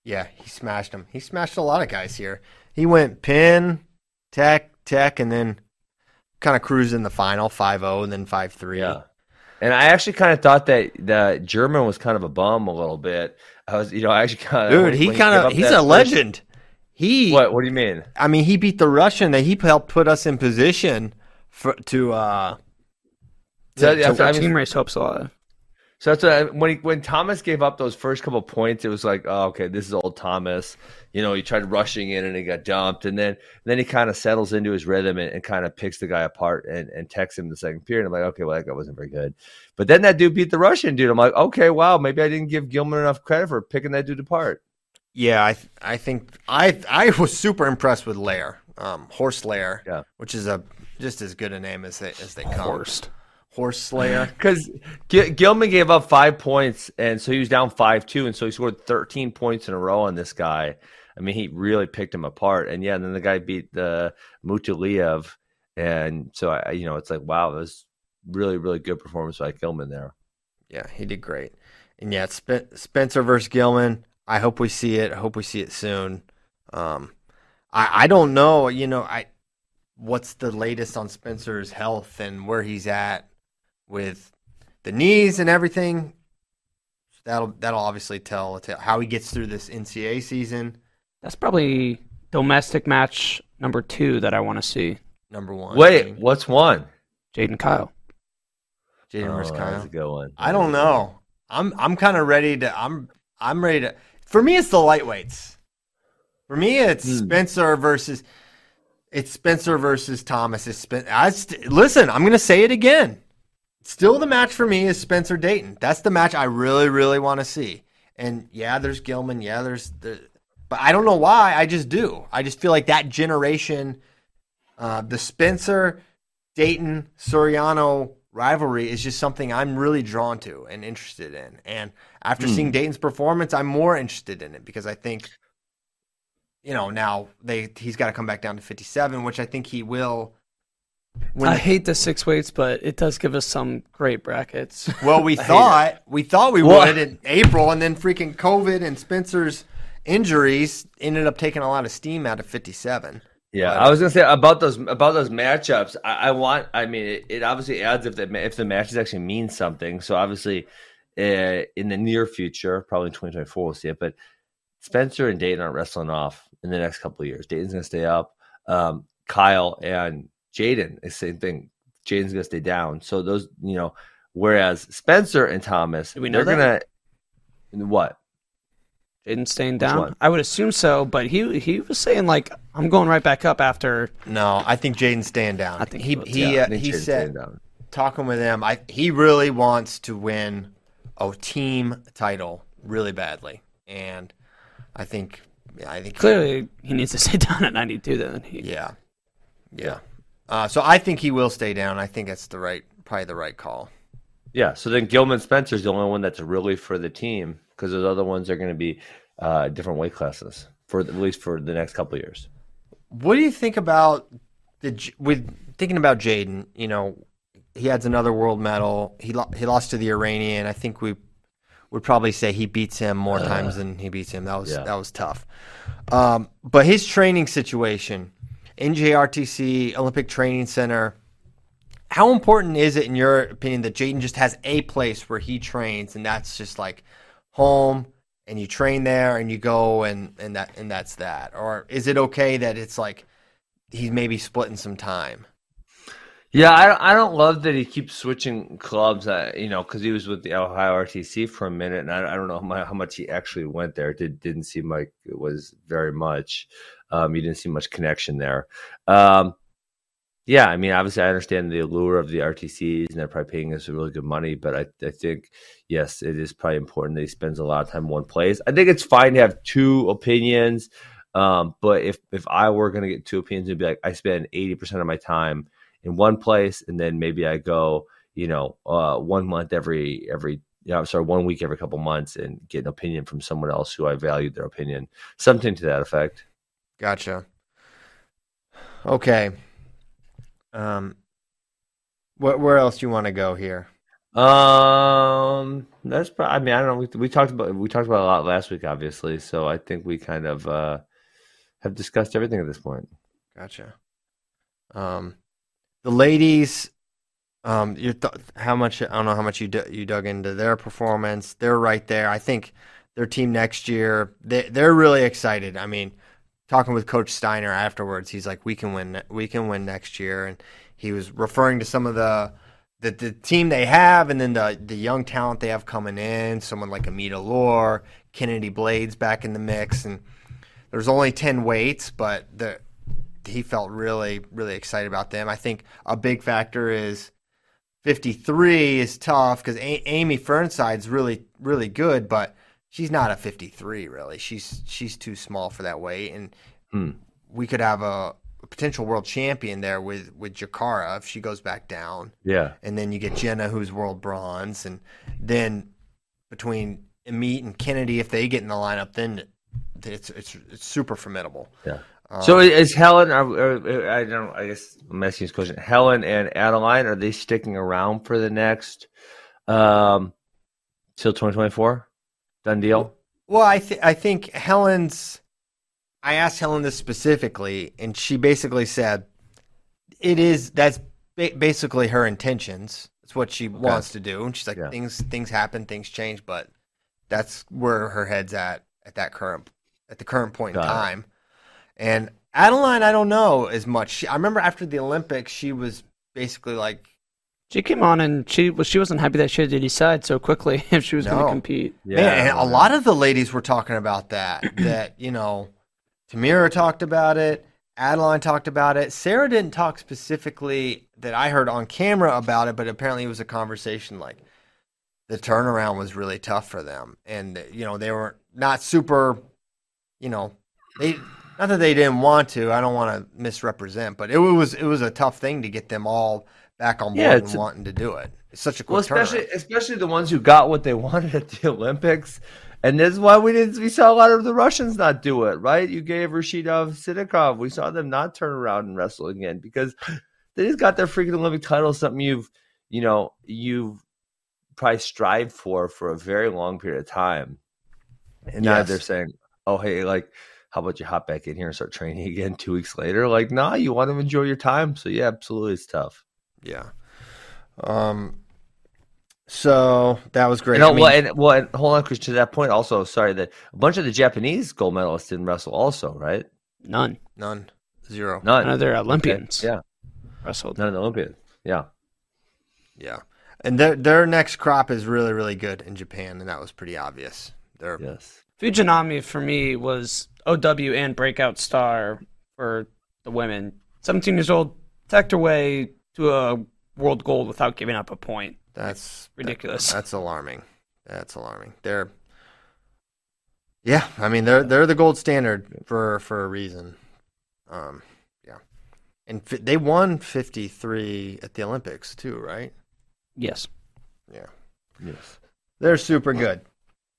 yeah, he smashed him. He smashed a lot of guys here. He went pin, tech, tech, and then kind of cruised in the final 5-0 and then 5-3. Yeah. And I actually kind of thought that the German was kind of a bum a little bit. I was, you know, I actually kind of Dude, he kind of he's a legend. He What? What do you mean? I mean, he beat the Russian that he helped put us in position for to uh So, to- yeah, to- I mean- Team race hopes alive. So that's what I, when he, when Thomas gave up those first couple points, it was like, oh, okay, this is old Thomas. You know, he tried rushing in and he got dumped, and then then he kind of settles into his rhythm and, and kind of picks the guy apart and, and texts him the second period. I'm like, okay, well that guy wasn't very good, but then that dude beat the Russian dude. I'm like, okay, wow, maybe I didn't give Gilman enough credit for picking that dude apart. Yeah, I th- I think I I was super impressed with Lehr, um, Horst Lehr, Yeah. which is a just as good a name as they as they come. Horst. Horse Slayer. Because Gilman gave up five points, and so he was down five two, and so he scored thirteen points in a row on this guy. I mean, he really picked him apart, and yeah, and then the guy beat the Mutaliev, and so I, you know, it's like wow, it was really really good performance by Gilman there. Yeah, he did great. And yeah, Spen- Spencer versus Gilman. I hope we see it. I hope we see it soon. Um, I I don't know. You know, I what's the latest on Spencer's health and where he's at with the knees and everything. That'll that'll obviously tell, tell how he gets through this NCAA season. That's probably domestic match number two that I want to see. Number one. Wait, what's one? J'den Kyle. J'den versus Oh, Kyle. That's a good one. I don't know. I'm I'm kind of ready to. I'm I'm ready to. For me, it's the lightweights. For me, it's Hmm. Spencer versus. It's Spencer versus Thomas. It's Spen- I st- listen. I'm gonna say it again. Still, the match for me is Spencer Daton. That's the match I really, really want to see. And yeah, there's Gilman. Yeah, there's the. But I don't know why. I just do. I just feel like that generation, uh, the Spencer, Daton, Suriano rivalry is just something I'm really drawn to and interested in. And after Hmm. seeing Daton's performance, I'm more interested in it because I think, you know, now they he's got to come back down to 57, which I think he will when I hate the six weights, but it does give us some great brackets. Well, we thought we thought we Well- would in April, and then freaking COVID and Spencer's injuries ended up taking a lot of steam out of 57. Yeah, But- I was gonna say about those about those matchups. I, I want. I mean, it, it obviously adds if the if the matches actually mean something. So obviously, uh, in the near future, probably 2024, we'll see it. But Spencer and Daton aren't wrestling off in the next couple of years. Daton's gonna stay up. Um, Kyle and J'den, the same thing. J'den's gonna stay down. So those, you know, whereas Spencer and Thomas, Do we know they're gonna what? J'den staying down. I would assume so, but he he was saying like I'm going right back up after. No, I think J'den's staying down. I think he he he Yeah, uh, he said talking with him. I he really wants to win a team title really badly, and I think I think Clearly, he needs to stay down at 92. Then he, yeah, yeah. Uh, so I think he will stay down. I think that's the right probably the right call. Yeah, so then Gilman Spencer's the only one that's really for the team because those other ones are going to be uh, different weight classes for at least for the next couple of years. What do you think about the with thinking about J'den? You know, he adds another world medal. He lo- he lost to the Iranian. I think we would probably say he beats him more times than he beats him. That was Yeah. that was tough. Um, but his training situation, NJRTC Olympic Training Center. How important is it, in your opinion, that J'den just has a place where he trains, and that's just like home, and you train there, and you go, and and that and that's that, or is it okay that it's like he's maybe splitting some time? Yeah, I I don't love that he keeps switching clubs. Uh, you know, because he was with the Ohio RTC for a minute, and I, I don't know how much he actually went there. Did, didn't seem like it was very much. Um, you didn't see much connection there. Um, yeah, I mean, obviously, I understand the allure of the RTCs, and they're probably paying us really good money. But I, I think, yes, it is probably important that he spends a lot of time in one place. I think it's fine to have two opinions. Um, but if if I were going to get two opinions, it'd be like I spend eighty percent of my time in one place, and then maybe I go, you know, uh, one month every every, you know, sorry, one week every couple months, and get an opinion from someone else who I value their opinion, something to that effect. Gotcha. Okay. Um, where where else do you want to go here? Um, that's probably. I mean, I don't know. We, we talked about we talked about a lot last week, obviously. So I think we kind of uh, have discussed everything at this point. Gotcha. Um, the ladies, um, you th- how much? I don't know how much you d- you dug into their performance. They're right there. I think their team next year. They they're really excited. I mean, talking with Coach Steiner afterwards, he's like, "We can win. We can win next year." And he was referring to some of the the, the team they have, and then the the young talent they have coming in. Someone like Amit Elor, Kennedy Blades back in the mix, and there's only ten weights, but the he felt really really excited about them. I think a big factor is 53 is tough because a- Amy Fearnside's really really good, but she's not a 53 really. She's she's too small for that weight, and Hmm. we could have a, a potential world champion there with with Jacarra if she goes back down, Yeah, and then you get Jenna who's world bronze, and then between Amit and Kennedy if they get in the lineup, then it's it's it's super formidable. yeah. Um, So is Helen? Are, are, I don't. I guess I'm asking this question. Helen and Adeline are they sticking around for the next um till 2024? Done deal. Well, I th- I think Helen's. I asked Helen this specifically, and she basically said, "It is that's ba- basically her intentions. It's what she wants to do." And she's like, Yeah. "Things things happen, things change, but that's where her head's at at that current at the current point in Got it. time." And Adeline, I don't know as much. She, I remember after the Olympics, she was basically like, she came on and she was she wasn't happy that she had to decide so quickly if she was going to compete. Yeah, Man, and a lot of the ladies were talking about that. that you know, Tamyra talked about it. Adeline talked about it. Sarah didn't talk specifically that I heard on camera about it, but apparently it was a conversation like the turnaround was really tough for them, and you know they were not super. You know, they not that they didn't want to. I don't want to misrepresent, but it was it was a tough thing to get them all back on board Yeah, and a- wanting to do it. It's such a quick Well, especially turnaround. especially the ones who got what they wanted at the Olympics, and this is why we didn't. We saw a lot of the Russians not do it. Right? Uguev Rashidov Sidakov. We saw them not turn around and wrestle again because they just got their freaking Olympic title, something you've you know you've probably strived for for a very long period of time, and now they're saying, "Oh, hey, like." How about you hop back in here and start training again two weeks later? Like, nah, you want to enjoy your time. So yeah, absolutely, it's tough. Yeah. Um. So that was great. And, I mean, well, and, well, and hold on, Chris. To that point, also, sorry that a bunch of the Japanese gold medalists didn't wrestle, also, right? None. none, zero. None. None of their Olympians Yeah, wrestled. none of the Olympians. Yeah, Yeah, and their their next crop is really really good in Japan, and that was pretty obvious. They're yes. Fujinami for me was OW and breakout star for the women. 17 years old, tacked her way to a world gold without giving up a point. that's Ridiculous. That's alarming. That's alarming. They're yeah. I mean, they're they're the gold standard for for a reason. Um. Yeah. And fi- they won 53 at the Olympics too, right? Yes. Yeah. Yes. They're super good.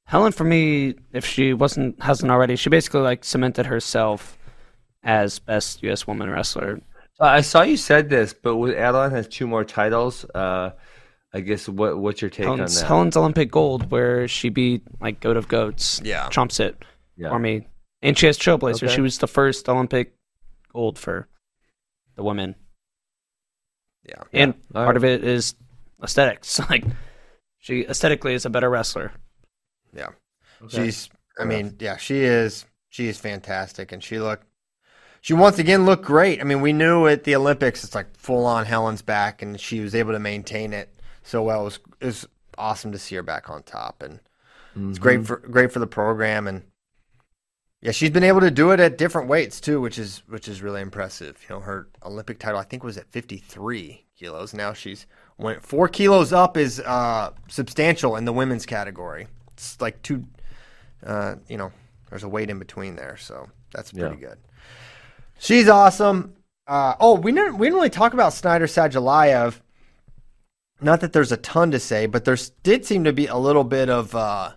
Helen, for me, if she wasn't hasn't already, she basically like cemented herself as best U.S. woman wrestler. Uh, I saw you said this, but with Adeline has two more titles. Uh, I guess what what's your take Helen's, on that? Helen's Olympic gold, where she beat like goat of goats, Yeah. trumps it yeah. for me. And she has Trailblazer. Okay. She was the first Olympic gold for the women. Yeah. and All part right. of it is aesthetics. Like she aesthetically is a better wrestler. Yeah. Okay. She's I mean, yeah, she is she is fantastic and she looked she once again looked great. I mean, we knew at the Olympics it's like full on Helen's back and she was able to maintain it so well. It was it was awesome to see her back on top and it's Mhm. great for great for the program and yeah, she's been able to do it at different weights too, which is which is really impressive. You know, her Olympic title I think was at 53 kilos. Now she's went 4 kilos up is uh substantial in the women's category. It's like two uh, you know, there's a weight in between there, so that's pretty good. She's awesome. Uh, oh, we didn't we didn't really talk about Snyder Sadulaev. Not that there's a ton to say, but there did seem to be a little bit of uh,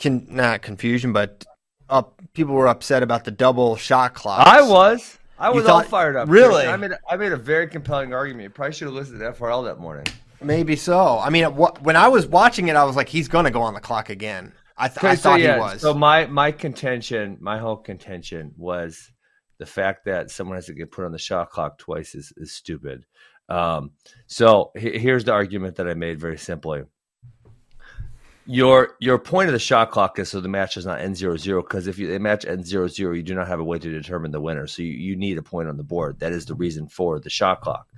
con- not confusion, but up people were upset about the double shot clock. I was. I was all fired up. Really? I made a, I made a very compelling argument. You probably should have listened to FRL that morning. Maybe so. I mean, when I was watching it, I was like, he's going to go on the clock again. I, th- I so thought yeah, he was. So my my contention, my whole contention was the fact that someone has to get put on the shot clock twice is is stupid. Um, so he- here's the argument that I made very simply. Your your point of the shot clock is so the match does not end zero zero because if you, the match ends zero zero, you do not have a way to determine the winner. So you, you need a point on the board. That is the reason for the shot clock,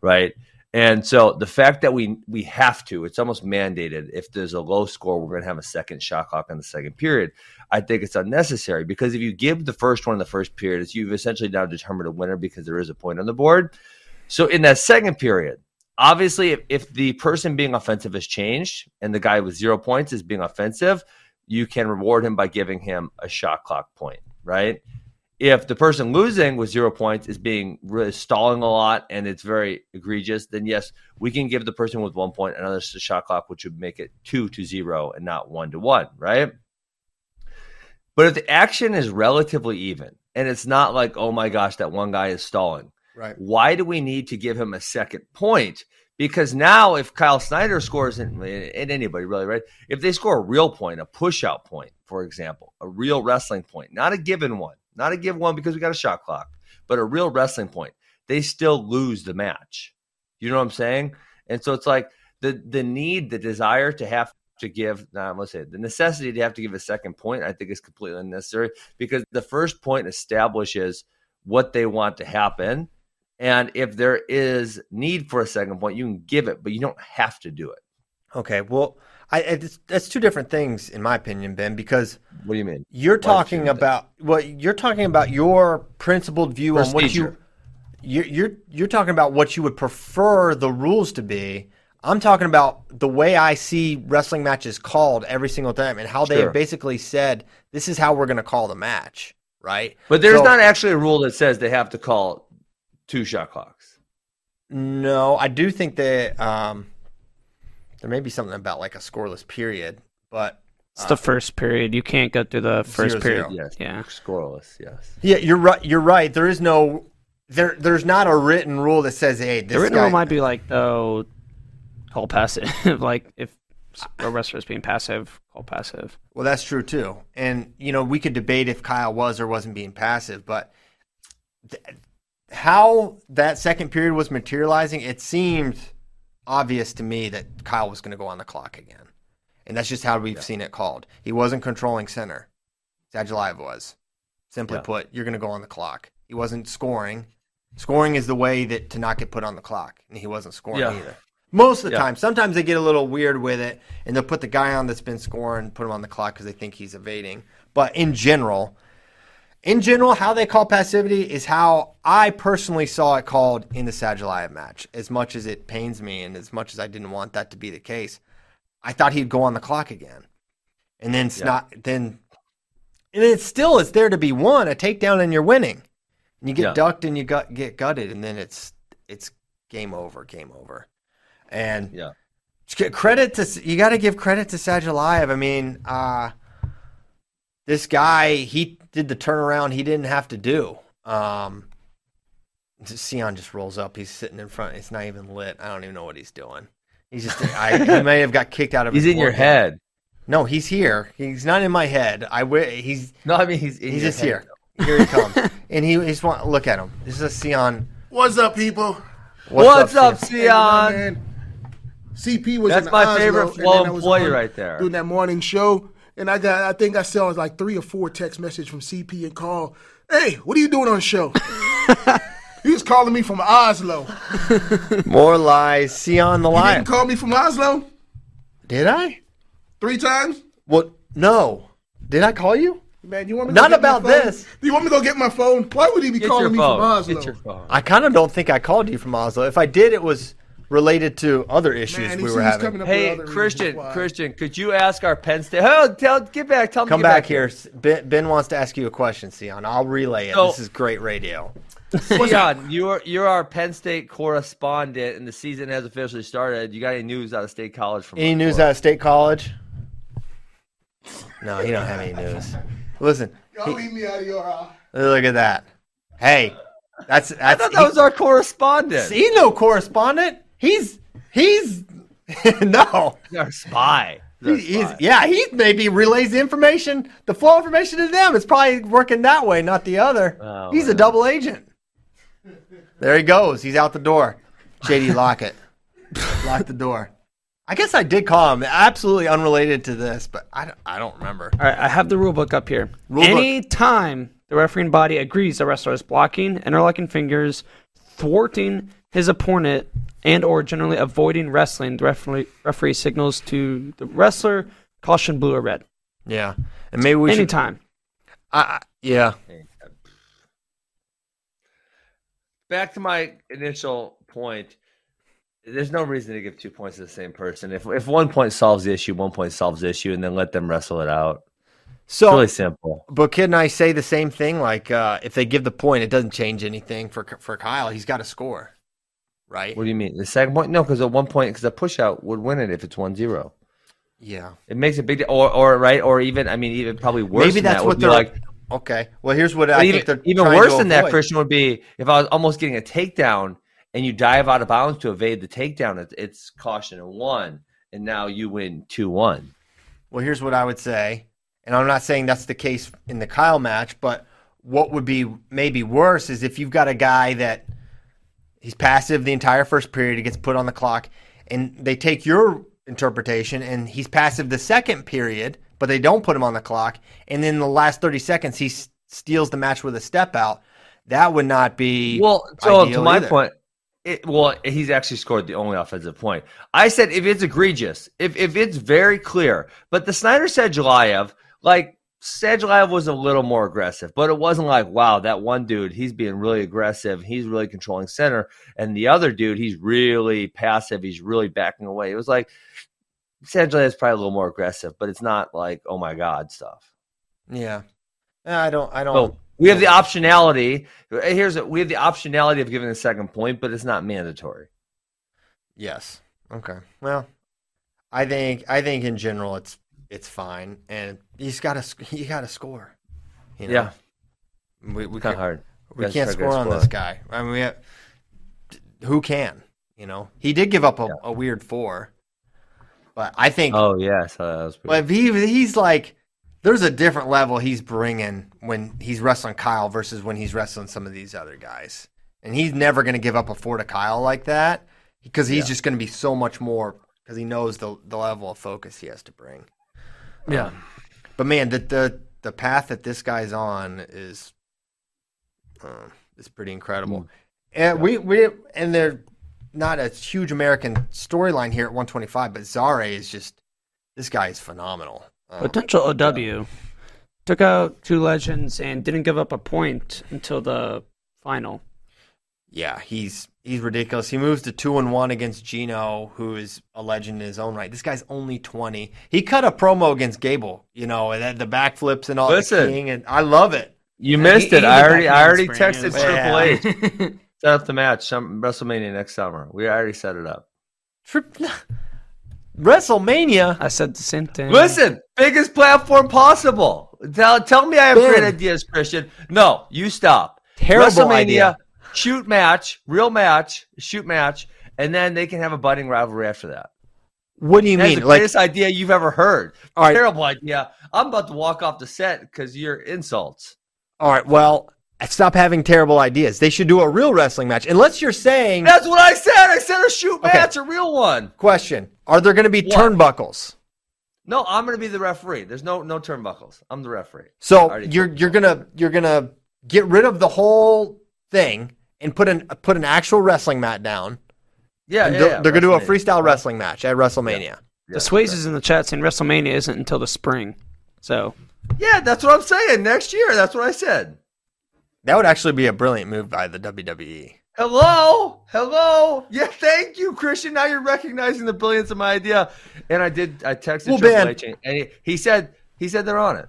right? And so the fact that we we have to, it's almost mandated. If there's a low score, we're going to have a second shot clock in the second period. I think it's unnecessary because if you give the first one in the first period, it's you've essentially now determined a winner because there is a point on the board. So in that second period, obviously, if, if the person being offensive has changed and the guy with zero points is being offensive, you can reward him by giving him a shot clock point, right? If the person losing with zero points is being really stalling a lot and it's very egregious, then yes, we can give the person with one point another shot clock, which would make it two to zero and not one to one, right? But if the action is relatively even and it's not like, oh my gosh, that one guy is stalling, right. why do we need to give him a second point? Because now, if Kyle Snyder scores, and, and anybody really, right? If they score a real point, a push out point, for example, a real wrestling point, not a given one, not a give one because we got a shot clock, but a real wrestling point, they still lose the match. You know what I'm saying? And so it's like the the need, the desire to have to give, nah, let's say the necessity to have to give a second point, I think is completely unnecessary because the first point establishes what they want to happen. And if there is need for a second point, you can give it, but you don't have to do it. Okay. Well, I, it's, that's two different things, in my opinion, Ben, because What do you mean? you're talking they? about well, you're talking about your principled view on what you you're, you're you're talking about what you would prefer the rules to be. I'm talking about the way I see wrestling matches called every single time and how they Sure. have basically said this is how we're going to call the match, right? But there's So- not actually a rule that says they have to call two shot clocks. No, I do think that um, there may be something about like a scoreless period, but It's the uh, first period. You can't go through the first Zero, period. zero. Yes. Yeah. Scoreless, yes. yeah, you're right. You're right. There is no there there's not a written rule that says, "Hey, this The written guy." rule might be like, though, call passive. like if a wrestler is being passive, call passive. Well, that's true too. And you know, we could debate if Kyle was or wasn't being passive, but th- how that second period was materializing, it seemed obvious to me that Kyle was going to go on the clock again. And that's just how we've seen it called. He wasn't controlling center. Sadulaev was. Simply Yeah. put, you're going to go on the clock. He wasn't scoring. Scoring is the way that to not get put on the clock, and he wasn't scoring Yeah. either. Most of the Yeah. time. Sometimes they get a little weird with it, and they'll put the guy on that's been scoring, put him on the clock because they think he's evading. But in general, in general, how they call passivity is how I personally saw it called in the Sadulaev match. As much as it pains me, and as much as I didn't want that to be the case, I thought he'd go on the clock again, and then it's Yeah. not. Then, and it's still it's there to be won, a takedown, and you're winning. And you get Yeah. ducked and you gut, get gutted, and then it's it's game over, game over. And Yeah. Credit to you got to give credit to Sadulaev. I mean, uh, this guy he did the turnaround he didn't have to do. Um, Zain just rolls up. He's sitting in front. It's not even lit. I don't even know what he's doing. He's just. I, he may have got kicked out of. He's his in your workout. head. No, he's here. He's not in my head. I wi- He's No, I mean he's in he's your just head, here. Here he comes, and he he's want look at him. This is a Zain. What's up, people? What's, up, Zain? Hey, my Zain? man. CP was That's in my Oslo, favorite flow then employee right there. Doing that morning show, and I got I think I saw like three or four text messages from CP and Carl. Hey, what are you doing on the show? he was calling me from Oslo. More lies. Zain the You lion. didn't call me from Oslo Did I? three times. What? No. Did I call you? Man, you want me? To Not go get my about phone? this. Do you want me to go get my phone? Why would he be Get calling me phone. from Oslo? Get your phone. I kind of don't think I called you from Oslo. If I did, it was related to other issues Man, we were having. coming up with Hey, Christian. Christian, could you ask our Penn State? Oh, tell, get back. Tell me. Come to get back here. Ben, ben wants to ask you a question, Zain. I'll relay it. So- this is great radio. Zain, you're you're our Penn State correspondent, and the season has officially started. You got any news out of State College from? Any news out of State College? No, he don't have any news. Listen, Y'all leave me out of your eye. look at that. Hey, that's I thought that was our correspondent. he's no correspondent. He's he's no. He's our spy. He's he's, yeah, he maybe relays the information, the flow of information to them. It's probably working that way, not the other. Oh, he's a double agent. There he goes. He's out the door. JD, Lockett. lock the door. I guess I did call him. Absolutely unrelated to this, but I don't, I don't remember. All right, I have the rule book up here. Rule book. Any time the refereeing body agrees the wrestler is blocking, interlocking fingers, thwarting his opponent, and or generally avoiding wrestling, the referee, referee signals to the wrestler caution blue or red. Yeah, and maybe we. Anytime. I, I- yeah, Back to my initial point. There's no reason to give two points to the same person. If if one point solves the issue, one point solves the issue, and then let them wrestle it out. so It's really simple. But kid and I say the same thing. Like, uh, if they give the point, it doesn't change anything for for Kyle. He's got to score, right? What do you mean? The second point? No, because at one point, because a push out would win it if it's 1-0. Yeah. It makes a big. Or, or right, or even I mean, even probably worse. Maybe that's that what they're like. Okay. Well, here's what I even, think they're even worse than that. Christian, would be if I was almost getting a takedown and you dive out of bounds to evade the takedown. It's, it's caution and one, and now you win two one. Well, here's what I would say, and I'm not saying that's the case in the Kyle match, but what would be maybe worse is if you've got a guy that he's passive the entire first period, he gets put on the clock, and they take your interpretation and he's passive the second period, but they don't put him on the clock, and then the last 30 seconds he s- steals the match with a step out. That would not be Well, so to my either. point, it, well, he's actually scored the only offensive point. I said if it's egregious, if if it's very clear, but the Snyder Sadulaev, like Sadulaev was a little more aggressive, but it wasn't like wow, that one dude he's being really aggressive, he's really controlling center, and the other dude he's really passive, he's really backing away. It was like Sadulaev is probably a little more aggressive, but it's not like oh my god stuff. Yeah. I don't. I don't. So we have the optionality. Here's a, we have the optionality of giving a second point, but it's not mandatory. Yes. Okay. Well, I think I think in general it's it's fine, and he's gotta you gotta score. You know? Yeah, We we of hard. We can't to score on score. this guy. I mean, we have, who can? You know, he did give up a, Yeah. a weird four, but I think Oh yeah, so that was pretty. But if he, he's like, there's a different level he's bringing when he's wrestling Kyle versus when he's wrestling some of these other guys. And he's never going to give up a four to Kyle like that because he's Yeah. just going to be so much more because he knows the the level of focus he has to bring. Yeah. But man, the the the path that this guy's on is uh, is pretty incredible. Mm. And we we and they're not a huge American storyline here at 125, but Zare is just this guy is phenomenal. Um, Potential OW. Took out two legends and didn't give up a point until the final. Yeah, he's he's ridiculous. He moves to two and one against Geno, who is a legend in his own right. This guy's only twenty. He cut a promo against Gable, you know, and had the backflips and all Listen. the king, and I love it. You Yeah, missed he- it. he I already, I already texted It was- Triple Yeah. H. Set up the match, some WrestleMania next summer. We already set it up. Trip WrestleMania. I said the same thing. Listen, biggest platform possible. Tell, tell me I have Ben. great ideas, Christian. No, you stop. Terrible WrestleMania, idea. Shoot match, real match, shoot match, and then they can have a budding rivalry after that. What do you That's mean? the Like, greatest idea you've ever heard. all right, Terrible idea. I'm about to walk off the set because you're insults. all right. Well, stop having terrible ideas. They should do a real wrestling match, unless you're saying. That's what I said. I said a shoot Okay. match, a real one. Question: Are there going to be What? turnbuckles? No, I'm going to be the referee. There's no no turnbuckles. I'm the referee. So you're you're gonna you're gonna get rid of the whole thing and put an put an actual wrestling mat down. Yeah, and yeah, they're, yeah. they're gonna do a WrestleMania. freestyle wrestling match at WrestleMania. Yeah, The Swayze is in the chat saying WrestleMania isn't until the spring. So Yeah, that's what I'm saying. Next year. That's what I said. That would actually be a brilliant move by the. WWE. Hello, hello. Yeah, thank you, Christian. Now you're recognizing the brilliance of my idea. And I did. I texted Well, Triple H, and he, he said he said they're on it.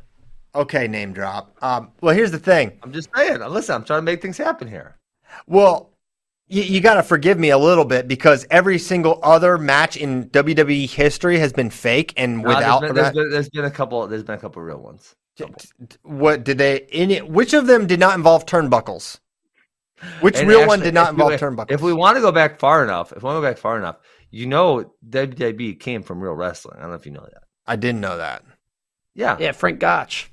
Okay, name drop. Um, well, here's the thing. I'm just saying. Listen, I'm trying to make things happen here. Well, you, you got to forgive me a little bit because every single other match in WWE history has been fake and No, without there's, been, there's, been, there's been a couple. There's been a couple real ones. What did they? In it, which of them did not involve turnbuckles? Which And real one did not if we- involve turnbuckles? If we want to go back far enough, if we want to go back far enough, you know WWE came from real wrestling. I don't know if you know that. I didn't know that. Yeah. yeah, Frank Gotch.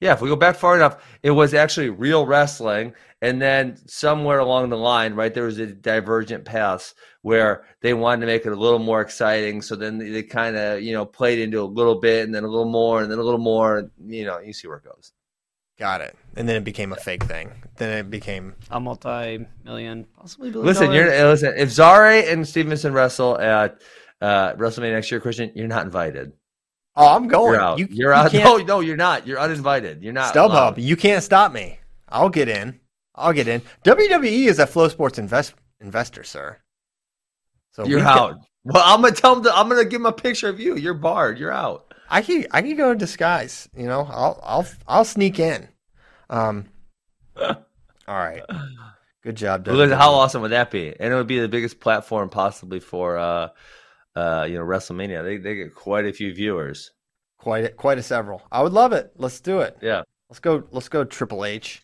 Yeah, if we go back far enough, it was actually real wrestling. And then somewhere along the line, right, there was a divergent path where they wanted to make it a little more exciting. So then they, they kind of, you know, played into a little bit and then a little more and then a little more. You know, you see where it goes. Got it. And then it became a fake thing. Then it became. A multi-million, possibly billion Listen, dollar- you're listen. If Zare and Steveson wrestle at uh, WrestleMania next year, Christian, you're not invited. Oh, I'm going. You're out. You, You, are you out. No, no, you're not. You're uninvited. You're not. StubHub, allowed. you can't stop me. I'll get in. I'll get in. WWE is a FloSports invest, investor, sir. So You're we can- out. Well, I'm gonna tell him. To, I'm gonna give him a picture of you. You're barred. You're out. I can I can go in disguise. You know, I'll I'll I'll sneak in. Um. all right. Good job, WWE. how awesome would that be? And it would be the biggest platform possibly for, uh, uh, you know, WrestleMania. They they get quite a few viewers. Quite a, quite a several. I would love it. Let's do it. Yeah, Let's go. Let's go. Triple H.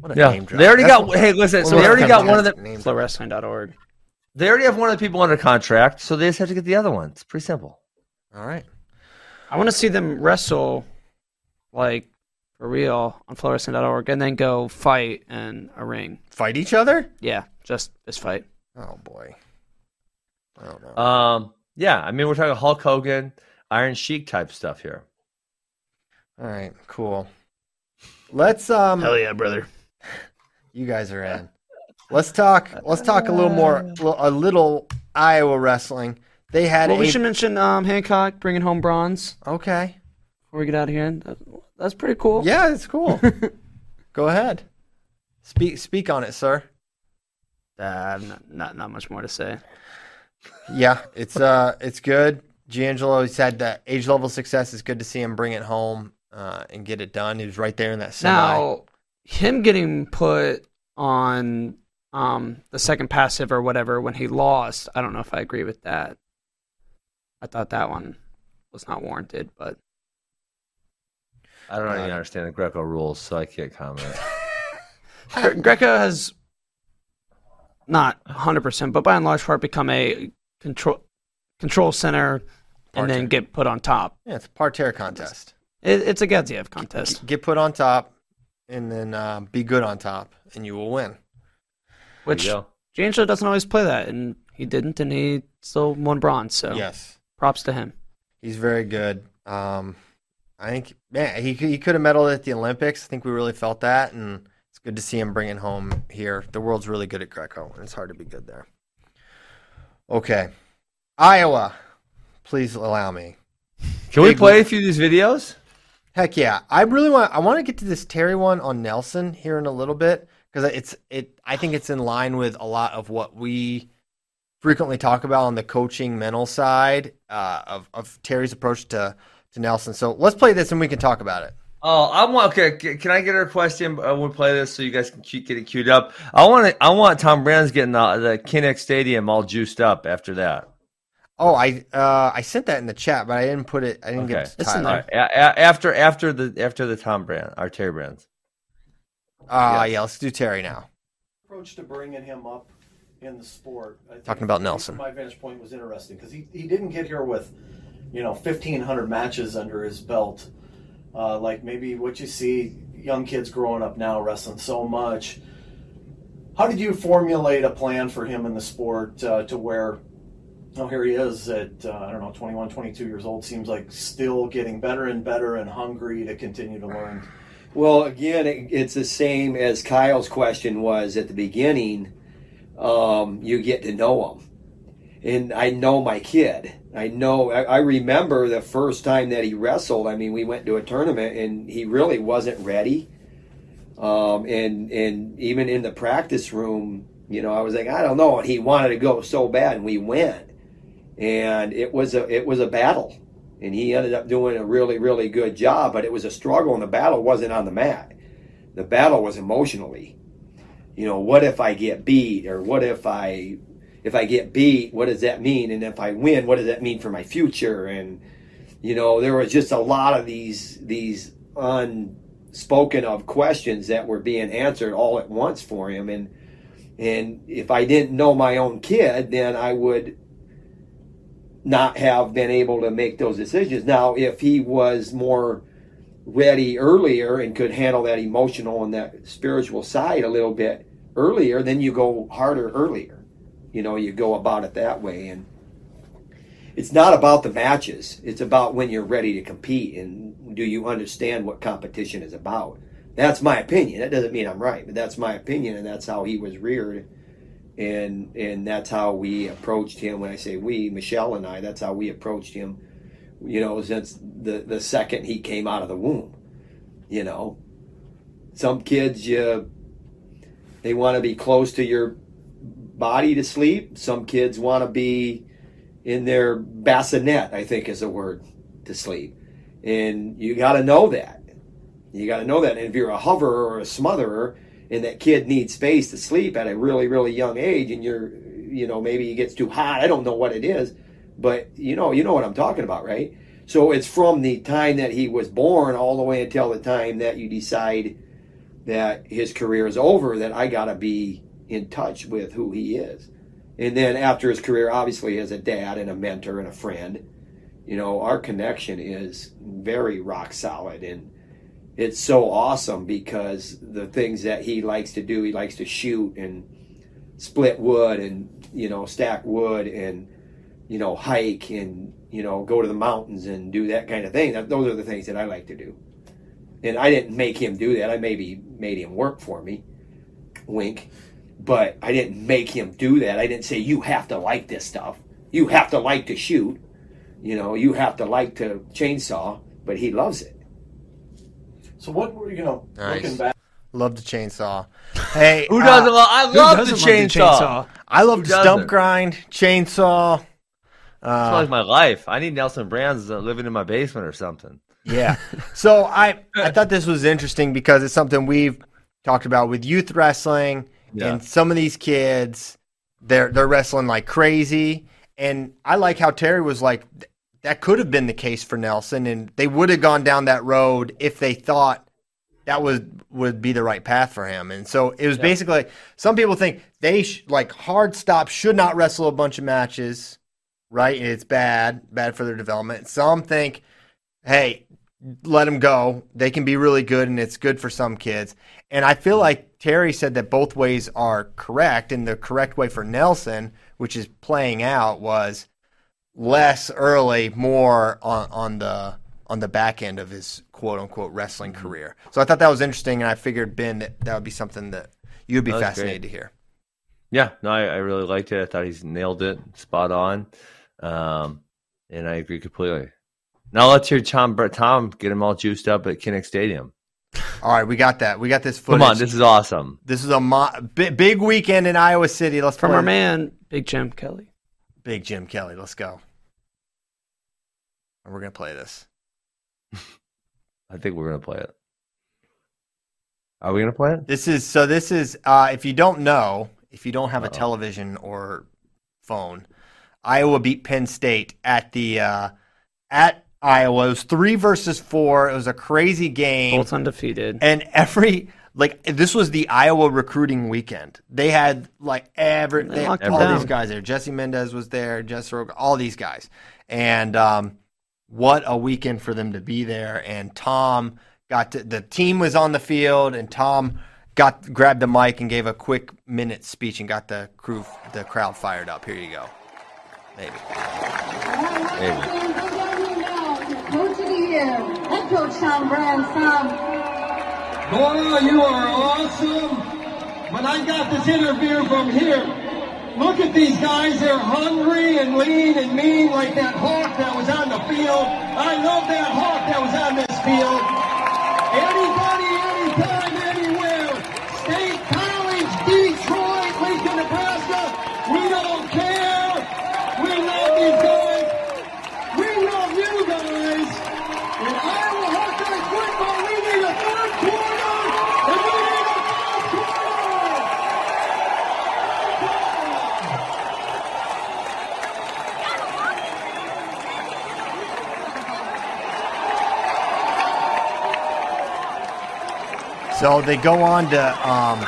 What a yeah. name drop. They already That's got. one- Hey, listen. So they already got one of the. fantastic flowrestling.org. They already have one of the people under contract. So they just have to get the other one. It's pretty simple. All right. I want to see them wrestle, like for real, on flowrestling.org, and then go fight in a ring. Fight each other. Yeah, just this fight. Oh boy. I don't know. Um, yeah. I mean, we're talking Hulk Hogan, Iron Sheik type stuff here. All right. Cool. Let's um. Hell yeah, brother. You guys are in. Let's talk. Let's talk a little more. A little Iowa wrestling. They had Well, a we should mention um, Hancock bringing home bronze okay. before we get out of here. That's pretty cool. Yeah, it's cool. Go ahead. Speak speak on it, sir. Uh, not, not not much more to say. Yeah, it's uh it's good. G'Angelo had that age level success. is good to see him bring it home uh, and get it done. He was right there in that semi. Now, him getting put on um, the second passive or whatever when he lost, I don't know if I agree with that. I thought that one was not warranted, but I don't Uh, even understand the Greco rules, so I can't comment. Greco has not 100%, but by and large part become a control control center and then get put on top. Yeah, it's a parterre contest. It, it's a Gadzhiev contest. Get put on top, and then uh, be good on top, and you will win. Which There you. D'Angelo doesn't always play that, and he didn't, and he still won bronze. So Yes, props to him. he's very good. Um, I think, man, he he could have medaled at the Olympics. I think we really felt that, and it's good to see him bring it home here. The world's really good at Greco, and it's hard to be good there. Okay, Iowa, please allow me. Can we play a few of these videos? Heck yeah! I really want. I want to get to this Terry one on Nelson here in a little bit because it's it. I think it's in line with a lot of what we frequently talk about on the coaching mental side uh, of of Terry's approach to to Nelson. So let's play this and we can talk about it. Oh, I want. Okay, can I get a request in? I want to play this so you guys can get it queued up. I want to. I want Tom Brands getting the, the Kinnick Stadium all juiced up after that. Oh, I uh, I sent that in the chat, but I didn't put it. I didn't get it to It's in Tyler. All right, a- a- after after the after the Tom Brands, our Terry Brands. Uh, Yes. yeah, let's do Terry now. approach to bringing him up in the sport. I think Talking about Nelson. My vantage point was interesting because he, he didn't get here with, you know, 1,500 matches under his belt. Uh, like maybe what you see young kids growing up now wrestling so much. How did you formulate a plan for him in the sport uh, to where, oh, here he is at, uh, I don't know, 21, 22 years old, seems like still getting better and better and hungry to continue to learn. Well, again, it, it's the same as Kyle's question was at the beginning. Um, you get to know him, and I know my kid. I know. I, I remember the first time that he wrestled. I mean, we went to a tournament, and he really wasn't ready. Um, and and even in the practice room, you know, I was like, I don't know. And he wanted to go so bad, and we went, and it was a it was a battle. And he ended up doing a really really good job but it was a struggle and the battle wasn't on the mat. The battle was emotionally. You know what if i get beat or what if i if i get beat what does that mean? And if i win what does that mean for my future? And you know there was just a lot of these these unspoken of questions that were being answered all at once for him. And and if i didn't know my own kid then i would not have been able to make those decisions. Now, if he was more ready earlier and could handle that emotional and that spiritual side a little bit earlier, then you go harder earlier. You know, you go about it that way. And it's not about the matches, it's about when you're ready to compete and do you understand what competition is about. That's my opinion. That doesn't mean I'm right, but that's my opinion, and that's how he was reared and and that's how we approached him. When I say we, Michelle and I, that's how we approached him. You know, since the the second he came out of the womb. You know, some kids you they want to be close to your body to sleep. Some kids want to be in their bassinet. I think is a word to sleep, and you got to know that. You got to know that. And if you're a hoverer or a smotherer, and that kid needs space to sleep at a really really young age and you're you know maybe he gets too hot i don't know what it is but you know you know what i'm talking about right? So it's from the time that he was born all the way until the time that you decide that his career is over that i got to be in touch with who he is. And then after his career obviously as a dad and a mentor and a friend you know our connection is very rock solid and it's so awesome because the things that he likes to do, he likes to shoot and split wood and you know stack wood and you know hike and you know go to the mountains and do that kind of thing. That, those are the things that I like to do. And I didn't make him do that. I maybe made him work for me. Wink. But I didn't make him do that. I didn't say you have to like this stuff. You have to like to shoot. You know, you have to like to chainsaw, but he loves it. So what were you know Nice. looking back? Love the chainsaw. Hey, Who uh, doesn't? love, I love the doesn't love chainsaw. I love Who the stump doesn't? grind, chainsaw. It's Uh, like my life. I need Nelson Brands uh, living in my basement or something. Yeah. So I I thought this was interesting because it's something we've talked about with youth wrestling Yeah. and some of these kids they're they're wrestling like crazy and I like how Terry was like th- that could have been the case for Nelson and they would have gone down that road if they thought that would would be the right path for him. And so it was basically like some people think they sh- like hard stop should not wrestle a bunch of matches, right? And It's bad, bad for their development. Some think, hey, let them go. They can be really good, and it's good for some kids. And I feel like Terry said that both ways are correct, and the correct way for Nelson, which is playing out, was less early, more on, on the on the back end of his quote unquote wrestling Mm-hmm. career. So I thought that was interesting, and I figured Ben that that would be something that you'd be That fascinated great. to hear. Yeah, no, I, I really liked it. I thought he's nailed it, spot on, um, and I agree completely. Now let's hear Tom. Tom get him all juiced up at Kinnick Stadium. All right, we got that. We got this footage. Come on, this is awesome. This is a mo- big, big weekend in Iowa City. Let's From play our it. man, Big Jim Kelly. Big Jim Kelly. Let's go. And we're gonna play this. I think we're gonna play it. Are we gonna play it? This is so. This is uh, if you don't know, if you don't have a Uh-oh. television or phone, Iowa beat Penn State at the uh, at Iowa. It was three versus four. It was a crazy game. Both undefeated. and every like this was the Iowa recruiting weekend. They had like every They they had locked them all down. these guys there. Jesse Mendez was there, Jess Rogue, all these guys, and um, what a weekend for them to be there. And Tom got to, the team was on the field, and Tom got grabbed the mic and gave a quick minute speech and got the crew the crowd fired up. Here you go, maybe. Maybe. Coach of the year, head coach Tom Brands. Tom, Boy, you are awesome. But I got this interview from here. Look at these guys. They're hungry and lean and mean like that hawk that was on the field. I love that hawk that was on this field. Anybody, anytime, anywhere. State College, Detroit, Lincoln, Nebraska. We don't care. We love these guys. We love you guys. In Iowa Hawkeye football, we need a third quarter, and we need a fourth quarter. So they go on to um,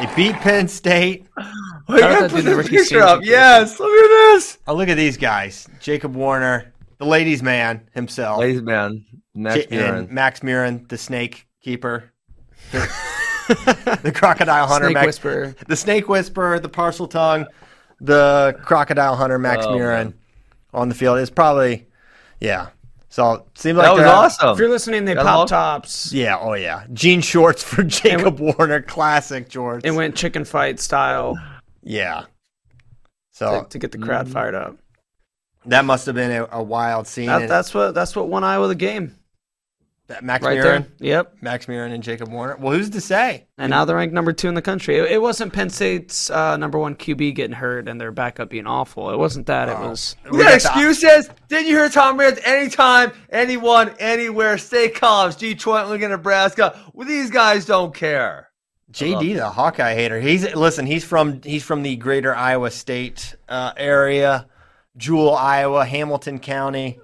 they beat Penn State. Wait, How I gotta put the this Ricky picture Stanton up. picture? Yes, look at this. Oh, look at these guys. Jacob Warner, the ladies' man himself. Ladies man, Max J- and Max Murin, the snake keeper. The, the crocodile hunter. Snake Max, Whisperer. The snake whisperer, the parseltongue, the crocodile hunter, Max Oh, Murin man. on the field. It's probably, yeah. So it seems like That was they're- awesome. If you're listening, they Got pop them all? tops. Yeah, oh yeah. Jean shorts for Jacob Warner, classic George. It went chicken fight style yeah. So to, to get the crowd Mm-hmm. fired up. that must have been a, a wild scene. That, that's what that's what won Iowa the game that Max right Murin, there. Yep. Max Murin and Jacob Warner. Well, who's to say? And now they're ranked number two in the country. It, it wasn't Penn State's uh, number one QB getting hurt and their backup being awful. It wasn't that. It was We got got excuses? Didn't you hear Tom Brands? Anytime, anyone, anywhere, state college, Detroit, Lincoln, Nebraska. Well, these guys don't care. JD, the Hawkeye hater. He's listen. He's from he's from the greater Iowa State uh, area, Jewell, Iowa, Hamilton County,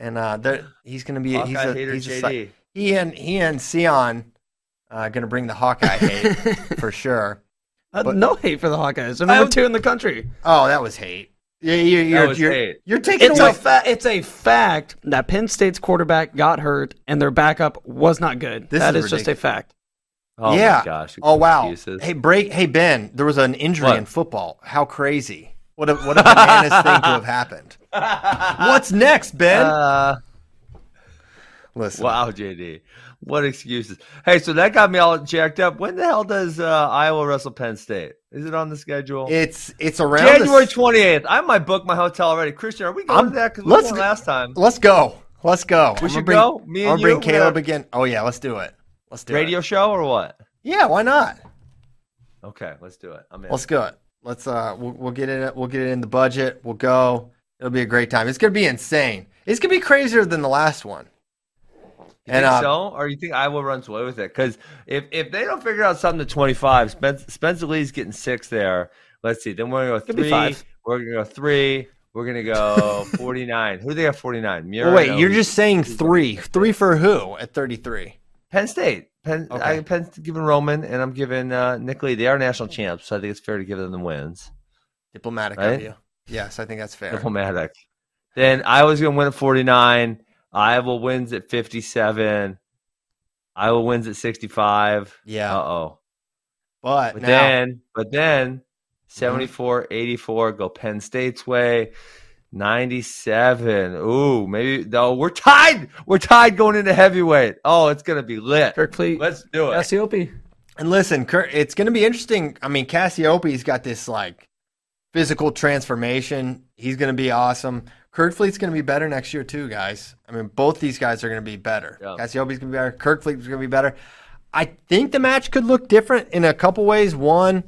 and uh, they're- he's going to be he's Hawkeye a, hater he's a JD. si- he and he and Sion uh, going to bring the Hawkeye hate for sure. uh, But- no hate for the Hawkeyes. They're number I- two in the country. Oh, that was hate. Yeah, you, you're was you're, you're taking It's away. a fa- it's a fact that Penn State's quarterback got hurt and their backup was not good. This That is is just a fact. Oh yeah. my gosh. Oh wow. Excuses. Hey, break. Hey Ben, there was an injury What? in football. How crazy! What a what a bananas thing to have happened. What's next, Ben? Uh, Listen. wow, JD. What excuses? Hey, so that got me all jacked up. When the hell does uh, Iowa wrestle Penn State? Is it on the schedule? It's it's around January s- 28th. I might book my hotel already. Christian, are we going I'm- to that? Because we went last time. Let's go. Let's go. We I'm should gonna go? bring- Me and bring you? Caleb Whatever. again. Oh yeah, let's do it. Let's do Radio it. Radio show or what? Yeah, why not? Okay, let's do it. I'm in. Let's go. It. Let's uh, we'll, we'll get it. We'll get it in the budget. We'll go. It'll be a great time. It's gonna be insane. It's gonna be crazier than the last one. You And, think uh, so, or you think Iowa runs away with it? Because if if they don't figure out something to twenty five, Spencer, Spencer Lee's getting six there. Let's see. Then we're gonna go three. We're gonna go three. We're gonna go forty nine. Who do they have forty nine? Well, wait, you're just saying three. Three for who at 33? Penn State. Penn, Okay. I, Penn's giving Roman, and I'm giving uh, Nick Lee. They are national champs, so I think it's fair to give them the wins. Diplomatic Right? of you. Yes, I think that's fair. Diplomatic. Then Iowa's going to win at 49. Iowa wins at 57. Iowa wins at 65. Yeah. Uh oh. But But now, then, but then, 74, 84 go Penn State's way. 97. Ooh, maybe no, we're tied. We're tied going into heavyweight. Oh, it's gonna be lit. Kerkvliet, Let's do it. Cassioppi. and listen, Kurt, it's going to be interesting. I mean, Cassioppi's got this like physical transformation. He's going to be awesome. Kerkvliet's going to be better next year too, guys. I mean, both these guys are going to be better. Yeah. Cassioppi's going to be better. Kerkvliet's going to be better. I think the match could look different in a couple ways. One,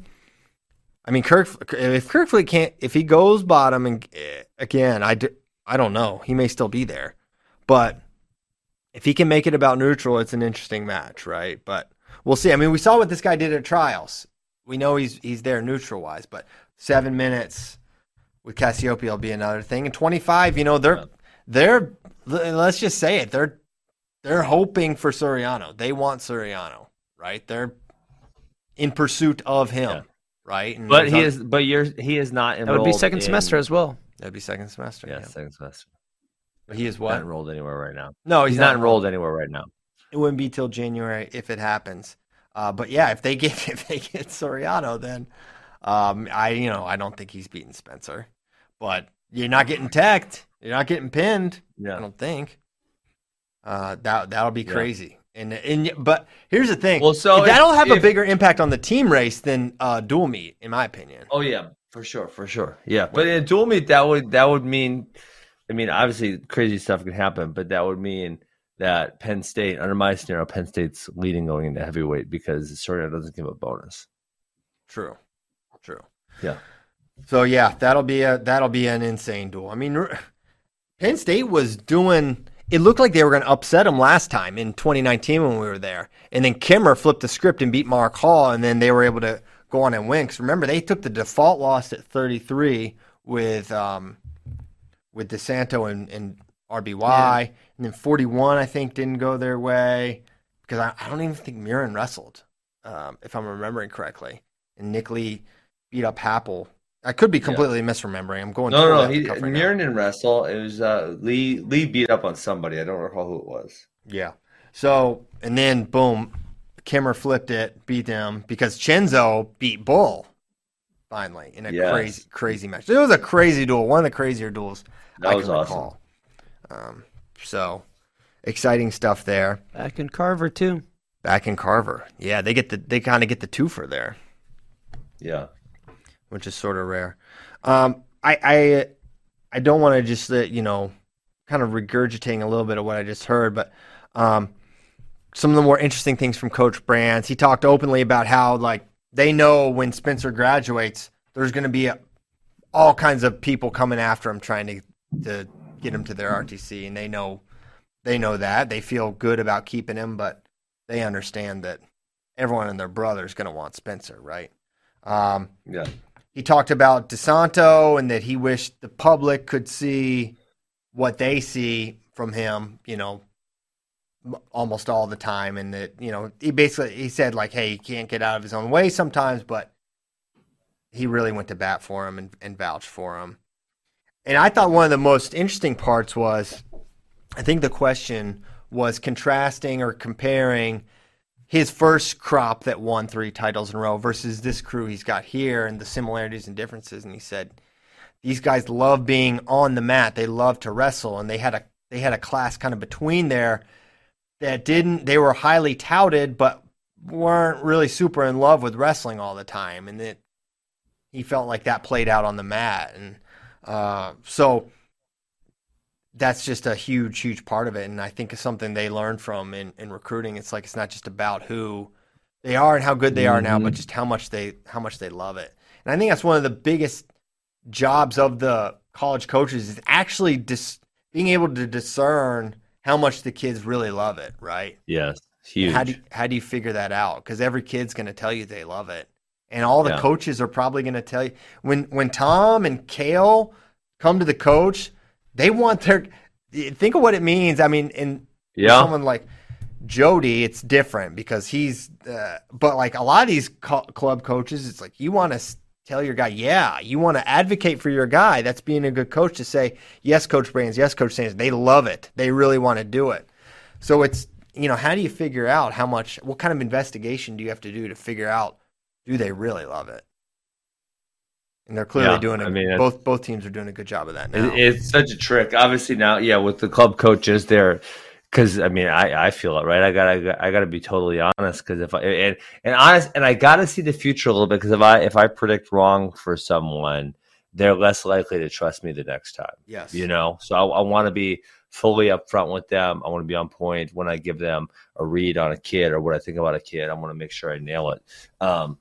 I mean, Kirk, if Kerkvliet can't, if he goes bottom and eh, again, I, do, I don't know. He may still be there, but if he can make it about neutral, it's an interesting match, right? But we'll see. I mean, we saw what this guy did at trials. We know he's he's there neutral wise, but seven minutes with Cassioppi will be another thing. And twenty five, you know, they're they're let's just say it, they're they're hoping for Suriano. They want Suriano, right? They're in pursuit of him, Yeah. Right? And But he oth- is. But you're. He is not That enrolled. would be second in- semester as well. that'd be second semester. Yeah, Yeah, second semester. But he is what? Not what? enrolled anywhere right now. No, He's, not enrolled anywhere right now. It wouldn't be till January if it happens. Uh, but yeah, if they get if they get Suriano, then um, I you know I don't think he's beating Spencer. But you're not getting teched. You're not getting pinned. Yeah. I don't think. Uh, that that'll be Yeah. crazy. And and but here's the thing. Well, so if- that'll have a bigger impact on the team race than uh, dual meet, in my opinion. Oh yeah, for sure, for sure. Yeah, but in a dual meet, that would that would mean. I mean, obviously, crazy stuff can happen, but that would mean that Penn State, under my scenario, Penn State's leading going into heavyweight because Suriano doesn't give a bonus. True, true. Yeah. So yeah, that'll be a that'll be an insane duel. I mean, Penn State was doing. It looked like they were going to upset him last time in 2019 when we were there, and then Kemerer flipped the script and beat Mark Hall, and then they were able to go on and win. Because remember, they took the default loss at 33 with um, with DeSanto and, and RBY, and then 41 I think didn't go their way because I, I don't even think Murin wrestled, um, if I'm remembering correctly, and Nick Lee beat up Happel. I could be completely misremembering. I'm going. To No, no, off he the cuff right now. Didn't wrestle. It was uh, Lee. Lee beat up on somebody. I don't recall who it was. Yeah. So and then boom, Kemerer flipped it, beat them because Chenzo beat Bull finally in a Yes. crazy crazy match. It was a crazy duel, one of the crazier duels That I was can awesome. recall. Um, so exciting stuff there. Back in Carver too. Back in Carver, yeah, they get the they kind of get the twofer there. Yeah. Which is sort of rare. Um, I I I don't want to just you know kind of regurgitating a little bit of what I just heard, but um, some of the more interesting things from Coach Brands. He talked openly about how like they know when Spencer graduates, there's going to be a, all kinds of people coming after him trying to to get him to their RTC, and they know they know that they feel good about keeping him, but they understand that everyone and their brother is going to want Spencer, right? Um, Yeah. He talked about DeSanto and that he wished the public could see what they see from him, you know, almost all the time. And that, you know, he basically, he said like, Hey, he can't get out of his own way sometimes, but he really went to bat for him and, and vouched for him. And I thought one of the most interesting parts was, I think the question was contrasting or comparing his first crop that won three titles in a row versus this crew he's got here and the similarities and differences. And he said, these guys love being on the mat. They love to wrestle, and they had a they had a class kind of between there that didn't. They were highly touted, but weren't really super in love with wrestling all the time, and that he felt like that played out on the mat, and uh, so that's just a huge, huge part of it. And I think it's something they learned from in, in recruiting. It's like it's not just about who they are and how good they are now, but mm-hmm. just how much they how much they love it. And I think that's one of the biggest jobs of the college coaches is actually dis- being able to discern how much the kids really love it, right? Yes. Huge. How do you, how do you figure that out? Because every kid's going to tell you they love it, and all the Yeah. coaches are probably going to tell you when when Tom and Cael come to the coach, they want their think of what it means. I mean, and yeah. someone like Jody, it's different because he's, uh, but like a lot of these co- club coaches, it's like you want to tell your guy, yeah, you want to advocate for your guy. That's being a good coach to say, yes, Coach Brands, yes, Coach Sanders. They love it. They really want to do it. So it's, you know, how do you figure out how much, what kind of investigation do you have to do to figure out, do they really love it? And they're clearly Yeah, doing it. I mean, both both teams are doing a good job of that now. It, it's such a trick. Obviously now, yeah, with the club coaches, they're because I mean, I, I feel it right. I gotta I gotta be totally honest because if I and and honest and I gotta see the future a little bit because if I if I predict wrong for someone, they're less likely to trust me the next time. yes. You know, so I, I want to be fully upfront with them. I want to be on point when I give them a read on a kid or what I think about a kid. I want to make sure I nail it. Um,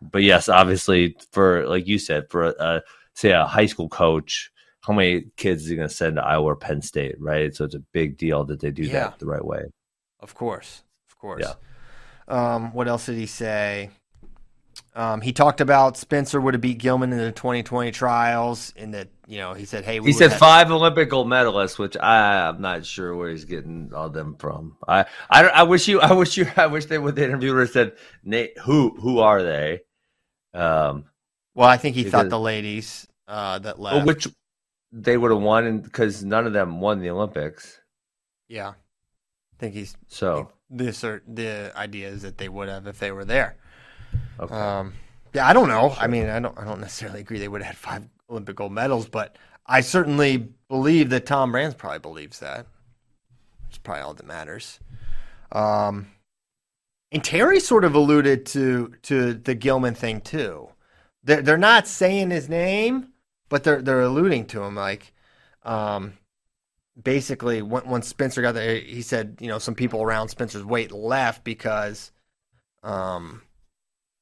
but yes, obviously, for like you said, for a, say a high school coach, how many kids is he going to send to Iowa or Penn State, right? So it's a big deal that they do Yeah. that the right way. Of course, of course. Yeah. Um, what else did he say? Um, he talked about Spencer would have beat Gilman in the 2020 trials, and that you know he said, "Hey, we He said five Olympic gold medalists, which I, I'm not sure where he's getting all them from. I, I, I wish you, I wish you, I wish they would the interviewer said, Nate, who, who are they? Um, Well, I think he thought the ladies uh, that well, left. which they would have won because none of them won the Olympics. yeah, I think he's So this or the idea is that they would have if they were there. Okay. Um, yeah, I don't know. I mean, I don't. I don't necessarily agree they would have had five Olympic gold medals, but I certainly believe that Tom Brands probably believes that. It's probably all that matters. Um, and Terry sort of alluded to to the Gilman thing too. They're they're not saying his name, but they're they're alluding to him. Like, um, basically, when, when Spencer got there, he said, you know, some people around Spencer's weight left because, um,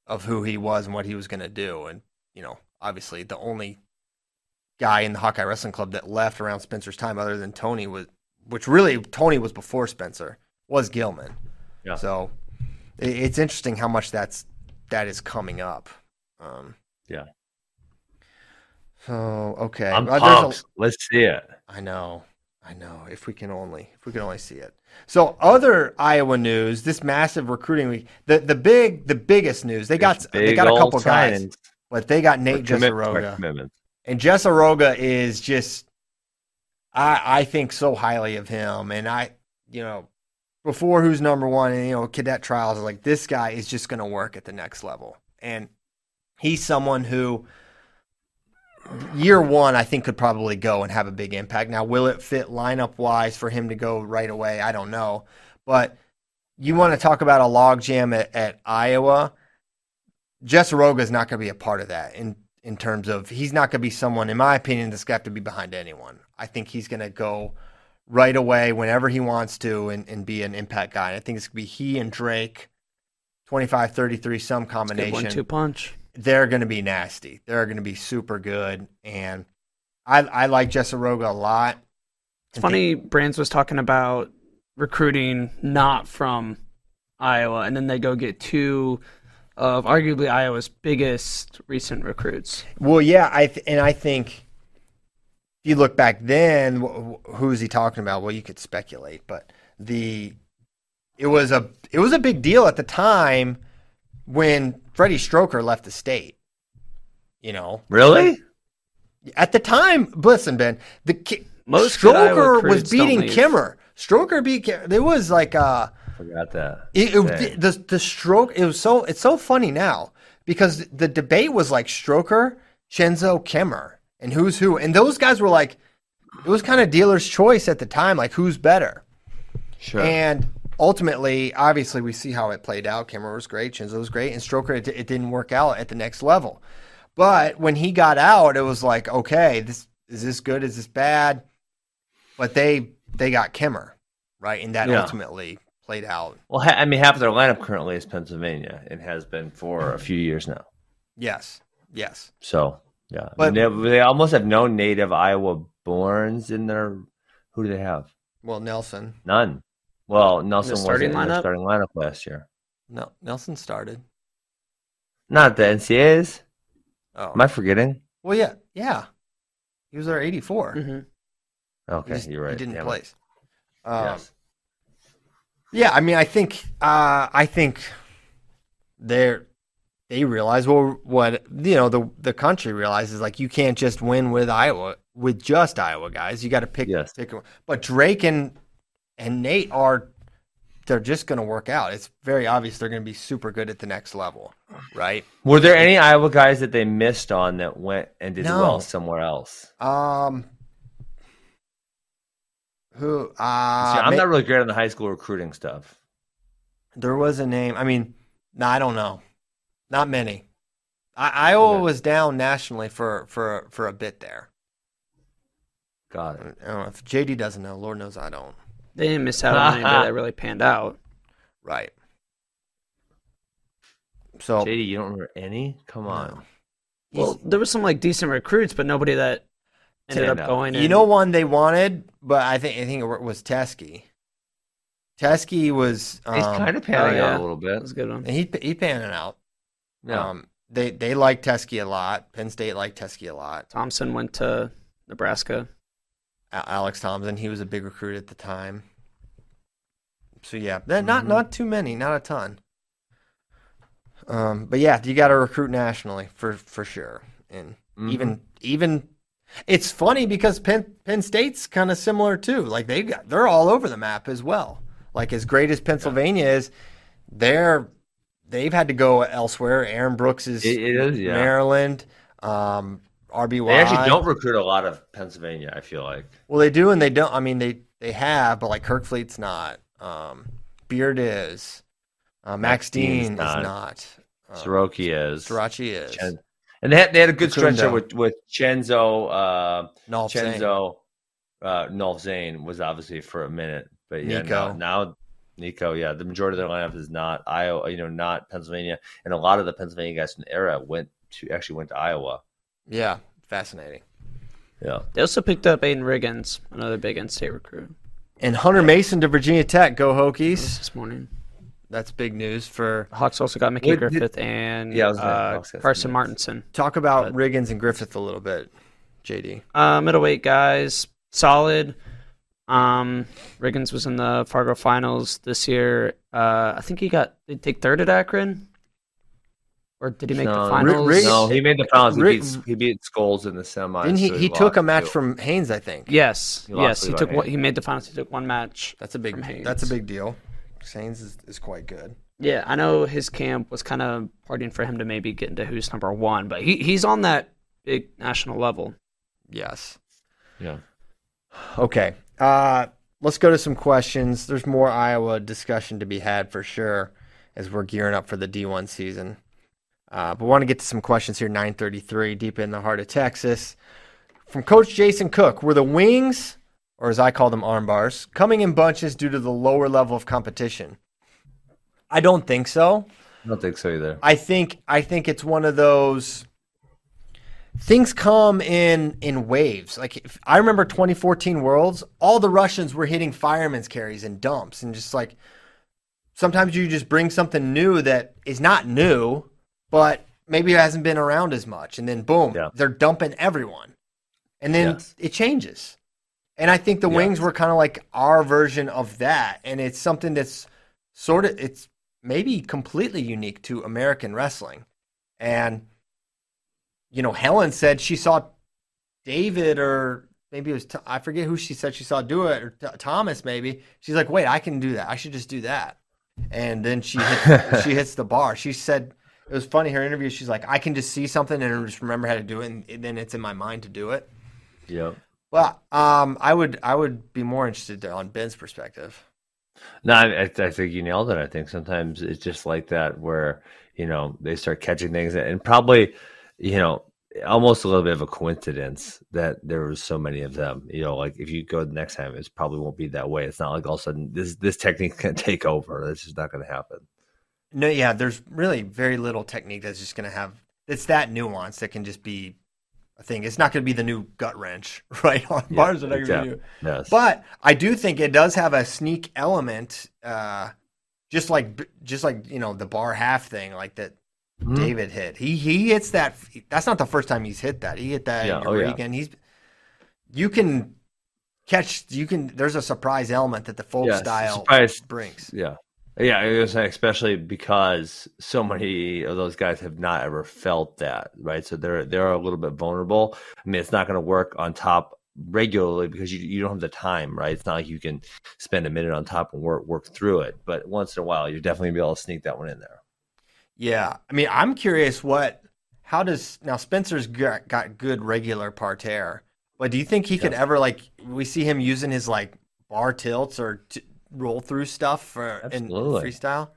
of who he was and what he was going to do. And, you know, obviously the only guy in the Hawkeye Wrestling Club that left around Spencer's time other than Tony was, which really Tony was before Spencer, was Gilman. Yeah. So it, it's interesting how much that's, that is coming up. Um, Yeah. So, okay. I'm Uh, there's a- pumped. Let's see it. I know. I know. If we can only if we can only see it. So other Iowa news, this massive recruiting week, the the big the biggest news, they got they got a couple guys, signs but they got Nate Jesuroga. And Jesuroga is just I I think so highly of him. And I you know, before who's number one and you know, cadet trials, like this guy is just gonna work at the next level. And he's someone who year one, I think could probably go and have a big impact. Now, will it fit lineup wise for him to go right away? I don't know. But you want to talk about a logjam at, at Iowa? Jesuroga is not going to be a part of that in in terms of he's not going to be someone, in my opinion, that's got to be behind anyone. I think he's going to go right away whenever he wants to and, and be an impact guy. And I think it's going to be he and Drake, 25 33, some combination one-two punch. They're going to be nasty. They're going to be super good, and I I like Jesuroga a lot. It's funny. Brands was talking about recruiting not from Iowa, and then they go get two of arguably Iowa's biggest recent recruits. Well, yeah, I th- and I think if you look back then, wh- who is he talking about? Well, you could speculate, but the it was a it was a big deal at the time when Freddie Stroker left the state. You know, Really? at the time, listen, Ben, the ki- Most Stroker was beating. Kemerer. Stroker beat. Kim- There was like uh Forgot that. It, it, the the stroke it was so it's so funny now because the debate was like Stroker, Chenzo, Kemerer, and who's who, and those guys were like it was kind of dealer's choice at the time, like who's better. Sure. And ultimately, obviously, we see how it played out. Kemerer was great, Chenzo was great, and Stroker it, it didn't work out at the next level. But when he got out, it was like, okay, this is this good? Is this bad? But they they got Kemerer, right, and that Yeah. ultimately played out. well, ha- I mean, half of their lineup currently is Pennsylvania and has been for a few years now. Yes, yes. So yeah, But- they, they almost have no native Iowa borns in their. Who do they have? Well, Nelson, None. Well, Nelson starting wasn't in their lineup? starting lineup last year. no, Nelson started. Not the NCAAs. Oh, Am I forgetting? well, yeah, yeah. He was our eighty-four. Mm-hmm. Okay, just- you're right. He didn't Damn place. Um, Yes. Yeah, I mean, I think, uh, I think they're they realize well, what you know the the country realizes like you can't just win with Iowa with just Iowa guys. You got to pick Yes. pick. one. But Drake and and Nate are they're just going to work out. It's very obvious they're going to be super good at the next level, right? Were there any Iowa guys that they missed on that went and did No. well somewhere else? Um, who? Uh, See, I'm ma- not really great on the high school recruiting stuff. There was a name. I mean, no, I don't know. Not many. I, Iowa Okay. was down nationally for for for a bit there. Got it. I don't know if JD doesn't know. Lord knows I don't. They didn't miss out on anybody that really panned out. Right. So JD, you don't remember any? Come on. no. Well, there was some like decent recruits, but nobody that ended up out. going. you and- know one they wanted, but I think I think it was Teskey. Teskey was um, He's kind of panning oh, out a little bit. that was a good one. he he panning out. Yeah. Um, they they like Teskey a lot. Penn State liked Teskey a lot. Thompson went to Nebraska. Alex Thompson, he was a big recruit at the time. So yeah, not Mhm. not too many, not a ton. Um, but yeah, you got to recruit nationally for for sure, and Mhm. even even it's funny because Penn Penn State's kind of similar too. Like they got they're all over the map as well. Like as great as Pennsylvania is, they're they've had to go elsewhere. Aaron Brooks is It- it is, yeah. Maryland. Um, RBY. They actually don't recruit a lot of Pennsylvania. I feel like. Well, they do and they don't. I mean, they they have, but like Kerkvliet's not. Um, Beard is. Uh, Max, Max Dean is not. not. Um, Starocci is. Starocci is. Chen- and they had, they had a good stretch there with with Chenzo. Uh, Nolf Zain. Chenzo, uh, Nolf Zain was obviously for a minute, but yeah, Nico. now, now Nico, yeah, the majority of their lineup is not Iowa, you know, not Pennsylvania, and a lot of the Pennsylvania guys from the era went to actually went to Iowa. Yeah, fascinating. Yeah, They also picked up Aiden Riggins, another big in-state recruit. And Hunter Mason to Virginia Tech. Go Hokies. this morning. That's big news for. Hawks also got Mickey Wait, did- Griffith and Yeah, I was gonna- uh, Hawks got some Carson names. Martinson. Talk about But- Riggins and Griffith a little bit, JD. Uh, middleweight guys, solid. Um, Riggins was in the Fargo finals this year. Uh, I think he got did he take third at Akron, or did he make No, the finals? Rig- no, he made the finals. He Rick- beat he beat Skulls in the semis. Didn't he? so He took a match to- from Haynes, I think. Yes, He yes, he took one, he made the finals. He took one match. That's a big. From That's a big deal. Haynes is, is quite good. Yeah, I know his camp was kind of partying for him to maybe get into who's number one, but he he's on that big national level. Yes. Yeah. Okay. Uh, let's go to some questions. There's more Iowa discussion to be had for sure as we're gearing up for the D1 season. Uh, but want to get to some questions here. 933, deep in the heart of Texas. From Coach Jason Cook, were the wings, or as I call them, arm bars, coming in bunches due to the lower level of competition? I don't think so. I don't think so either. I think I think it's one of those things come in in waves. Like if, I remember 2014 Worlds, all the Russians were hitting firemen's carries and dumps, and just like sometimes you just bring something new that is not new, but maybe it hasn't been around as much, and then boom, Yeah. they're dumping everyone, and then Yes. it changes. And I think the Yes. wings were kind of like our version of that, and it's something that's sort of it's maybe completely unique to American wrestling. And you know, Helen said she saw David or maybe it was I forget who she said she saw do it or Th- Thomas maybe. She's like, "Wait, I can do that. I should just do that." And then she hits, she hits the bar. She said it was funny her interview. She's like, "I can just see something and just remember how to do it, and then it's in my mind to do it." Yeah. Well, um, I would I would be more interested on Ben's perspective. No, I, I I think you nailed it. I think sometimes it's just like that where, you know, they start catching things and probably, you know, almost a little bit of a coincidence that there was so many of them. You know, like if you go the next time, it probably won't be that way. It's not like all of a sudden this this technique can take over. That's just not going to happen. No, yeah, there's really very little technique that's just going to have it's that nuance that can just be a thing. It's not going to be the new gut wrench, right? On Yeah, bars are not going to exactly. Yes. But I do think it does have a sneak element, uh, just like just like you know the bar half thing, like that Mhm. David hit. He he hits that. That's not the first time he's hit that. He hit that Yeah, oh, yeah. And he's you can catch. You can. There's a surprise element that the folk style surprise. brings. Yeah. Yeah, I was saying, especially because so many of those guys have not ever felt that, right? So they're they're a little bit vulnerable. I mean, it's not going to work on top regularly because you you don't have the time, right? It's not like you can spend a minute on top and work work through it. But once in a while, you're definitely gonna be able to sneak that one in there. Yeah, I mean, I'm curious what. How does now Spencer's got, got good regular parterre, but do you think he could ever like we see him using his like bar tilts or t- roll through stuff for in freestyle?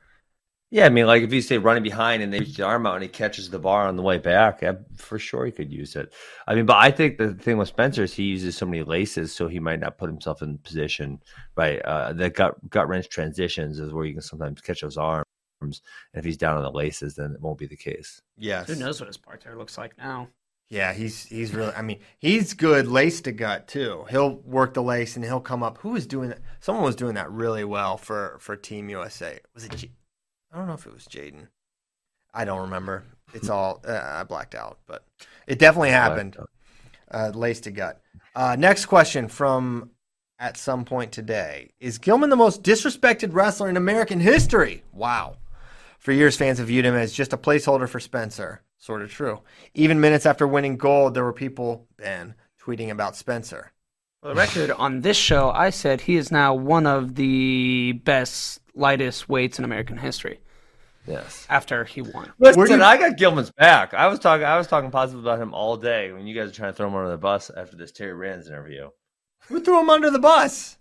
Yeah, I mean, like if you say running behind and they reach the arm out and he catches the bar on the way back, yeah, for sure he could use it. I mean, but I think the thing with Spencer is he uses so many laces, so he might not put himself in position. Right, uh, the gut gut wrench transitions is where you can sometimes catch those arms. And if he's down on the laces, then it won't be the case. Yes. Who knows what his parterre looks like now? Yeah, he's he's really. I mean, he's good lace to gut too. He'll work the lace and he'll come up. Who was doing that? Someone was doing that really well for for Team USA. Was it? J- I don't know if it was J'den. I don't remember. It's all uh, I blacked out, but it definitely happened. Uh, lace to gut. Uh, next question from at some point today is Gilman the most disrespected wrestler in American history? Wow. For years, fans have viewed him as just a placeholder for Spencer. Sort of true. Even minutes after winning gold, there were people, Ben, tweeting about Spencer. For the record, on this show, I said he is now one of the best lightest weights in American history. Yes. After he won, Listen, you- I got Gilman's back. I was talking. I was talking positive about him all day when you guys are trying to throw him under the bus after this Terry Brands' interview. Who threw him under the bus?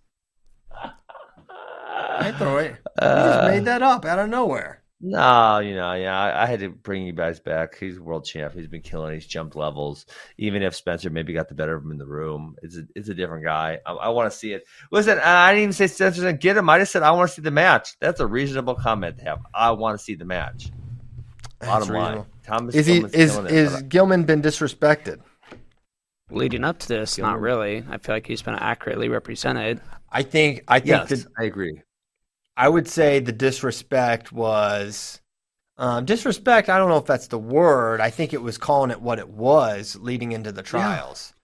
I throw it. You just Uh, made that up out of nowhere. No, you know, yeah, I, I had to bring you guys back. He's world champ. He's been killing. He's jumped levels. Even if Spencer maybe got the better of him in the room, it's a, it's a different guy. I, I want to see it. Listen, I didn't even say Spencer's gonna get him. I just said I want to see the match. That's a reasonable comment to have. I want to see the match. Bottom That's line, reasonable. Thomas Is he is it, is Gilman been disrespected? leading up to this, not really. I feel like he's been accurately represented. I think I I- think yes, that I agree. I would say the disrespect was um, disrespect. I don't know if that's the word. I think it was calling it what it was leading into the trials.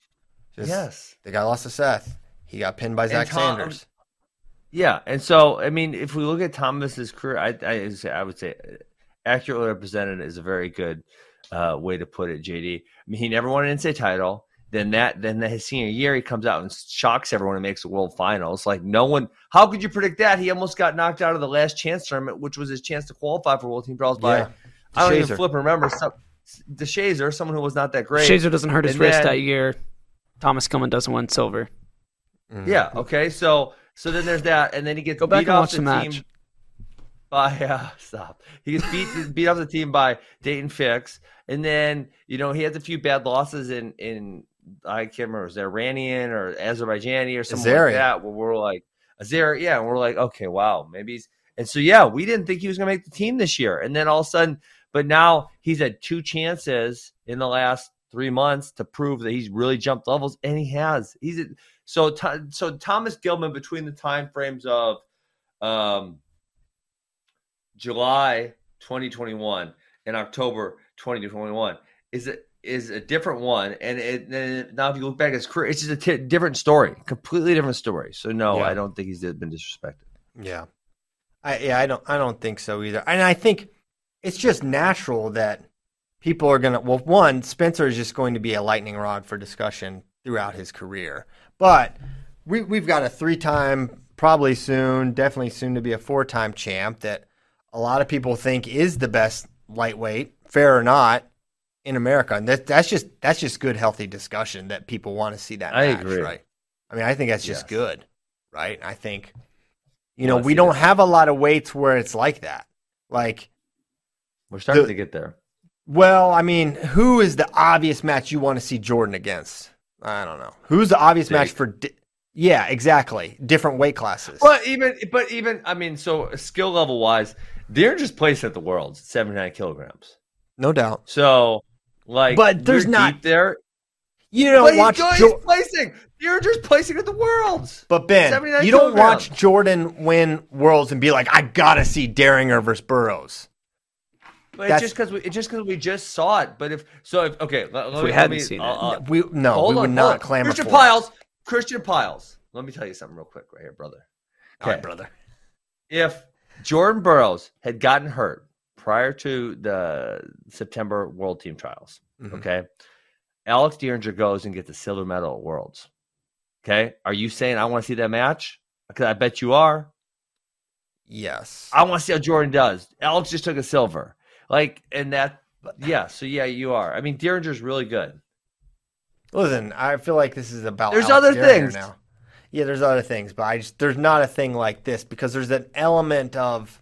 Just- yes. the guy lost to Seth. He got pinned by Zach Tom- Sanders. Yeah, and so I mean, if we look at Thomas's career, I I, I would say accurately represented is a very good uh, way to put it. JD, I mean, he never won an NCAA title. Then that, then his senior year, he comes out and shocks everyone and makes the world finals. Like no one, how could you predict that? He almost got knocked out of the last chance tournament, which was his chance to qualify for World Team Trials by Yeah. I don't DeShazer. even flip and remember some the Shazer, someone who was not that great. Shazer doesn't hurt his And wrist then- that year. Thomas Gilman doesn't win silver. Mhm. Yeah. Okay. So so then there's that, and then he gets Go back beat and off watch the, the team match. by uh, stop. He gets beat beat off the team by Dayton Fix, and then you know he has a few bad losses in in I can't remember it Iranian or Azerbaijani or something Azeri. like that. Where we're like Azeri, yeah, and we're like okay, wow, maybe he's and so yeah, we didn't think he was gonna make the team this year, and then all of a sudden, but now he's had two chances in the last three months to prove that he's really jumped levels, and he has. He's a, so so Thomas Gilman between the time frames of um, July 2021 and October 2021 is a, is a different one. And it, now if you look back at his career, it's just a t- different story, completely different story. So no, Yeah. I don't think he's been disrespected. Yeah. I yeah, I don't I don't think so either. And I think it's just natural that people are gonna well, one, Spencer is just going to be a lightning rod for discussion throughout his career. But we we've got a three time, probably soon, definitely soon to be a four time champ that a lot of people think is the best lightweight, fair or not, in America. And that that's just that's just good, healthy discussion that people want to see that I match, agree. right? I mean, I think that's just Yes. good, right? I think you know, we don't that. have a lot of weights where it's like that. Like, We're starting The- to get there. well, I mean, who is the obvious match you want to see Jordan against? I don't know. Who's the obvious Big. match for? Di- yeah, exactly. Different weight classes. But even, but even, I mean, so skill level wise, they're just placed at the worlds, 79 kilograms. No doubt. So, like, But there's we're not- deep there. You But don't he's, watch. going- Jo- he's placing. You're just placing at the worlds. but Ben, you don't kilograms. watch Jordan win worlds and be like, I gotta see Dieringer versus Burroughs. But it's just because we it's just because we just saw it. But if so, if okay, let, let we me, hadn't let me, seen it. uh, uh, we no, hold we would on, not hold clamor Christian for it. Pyles, Christian Pyles, let me tell you something real quick right here, brother. All right, Okay. brother. If Jordan Burroughs had gotten hurt prior to the September World Team Trials, Mhm. okay, Alex Dieringer goes and gets a silver medal at Worlds. Okay, are you saying I want to see that match? Because I bet you are. Yes. I want to see how Jordan does. Alex just took a silver, like, and that, yeah. So yeah, you are. I mean, Dieringer's really good. Listen, I feel like this is about. There's Alex other things. now. Yeah, there's other things, but I just there's not a thing like this because there's an element of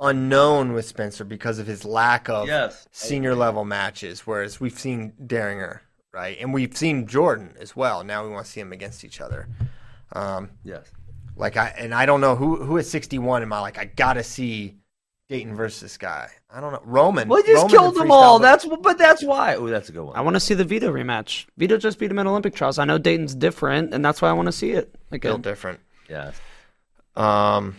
unknown with Spencer because of his lack of Yes. senior level matches, whereas we've seen Dieringer, right, and we've seen Jordan as well. Now we want to see them against each other. Um, Yes. like I and I don't know who who at 61 am I like I gotta see Dayton versus this guy. I don't know Roman. Well, he just Roman killed them all. freestyle, That's but that's why. Oh, that's a good one. I want to see the Vito rematch. Vito just beat him at Olympic trials. I know Dayton's different, and that's why I want to see it built again. different. yes. Um,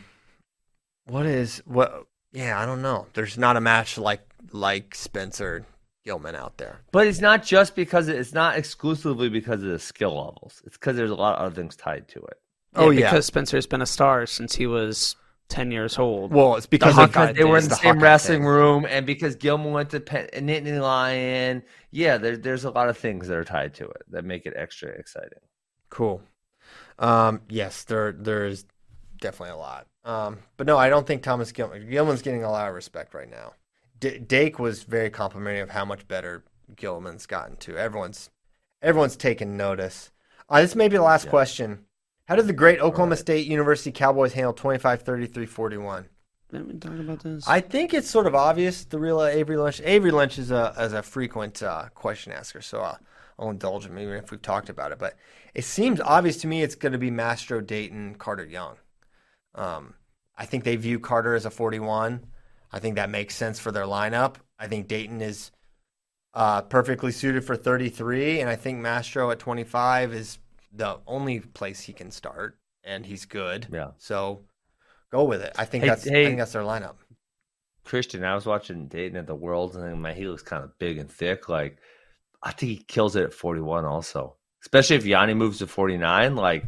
what is what? Yeah, I don't know. There's not a match like like Spencer Gilman out there. But it's not just because it, it's not exclusively because of the skill levels. It's because there's a lot of other things tied to it. Oh, yeah. because Spencer's been a star since he was ten years old. Well, it's because The Because they were in the, the same Hawkeye wrestling thing. room, and because Gilman went to Penn, Nittany Lion. Yeah, there, there's a lot of things that are tied to it that make it extra exciting. Cool. Um, yes, there there's definitely a lot. Um, but no, I don't think Thomas Gilman Gilman's getting a lot of respect right now. D- Dake was very complimentary of how much better Gilman's gotten to. Everyone's everyone's taken notice. Uh, this may be the last Yeah. question. How did the great Oklahoma right. State University Cowboys handle 25-33-41? Didn't we talk about this? I think it's sort of obvious. The real Avery Lynch. Avery Lynch is a as a frequent uh, question asker, so I'll, I'll indulge him even if we've talked about it. But it seems obvious to me it's going to be Mastro, Dayton, Carter Young. Um, I think they view Carter as a 41. I think that makes sense for their lineup. I think Dayton is uh, perfectly suited for 33, and I think Mastro at 25 is the only place he can start, and he's good. Yeah. So go with it. I think Hey- that's I hey, think that's their lineup. Christian, I was watching Dayton at the Worlds, and my he looks kind of big and thick. Like, I think he kills it at 41 also. Especially if Yanni moves to 49. Like,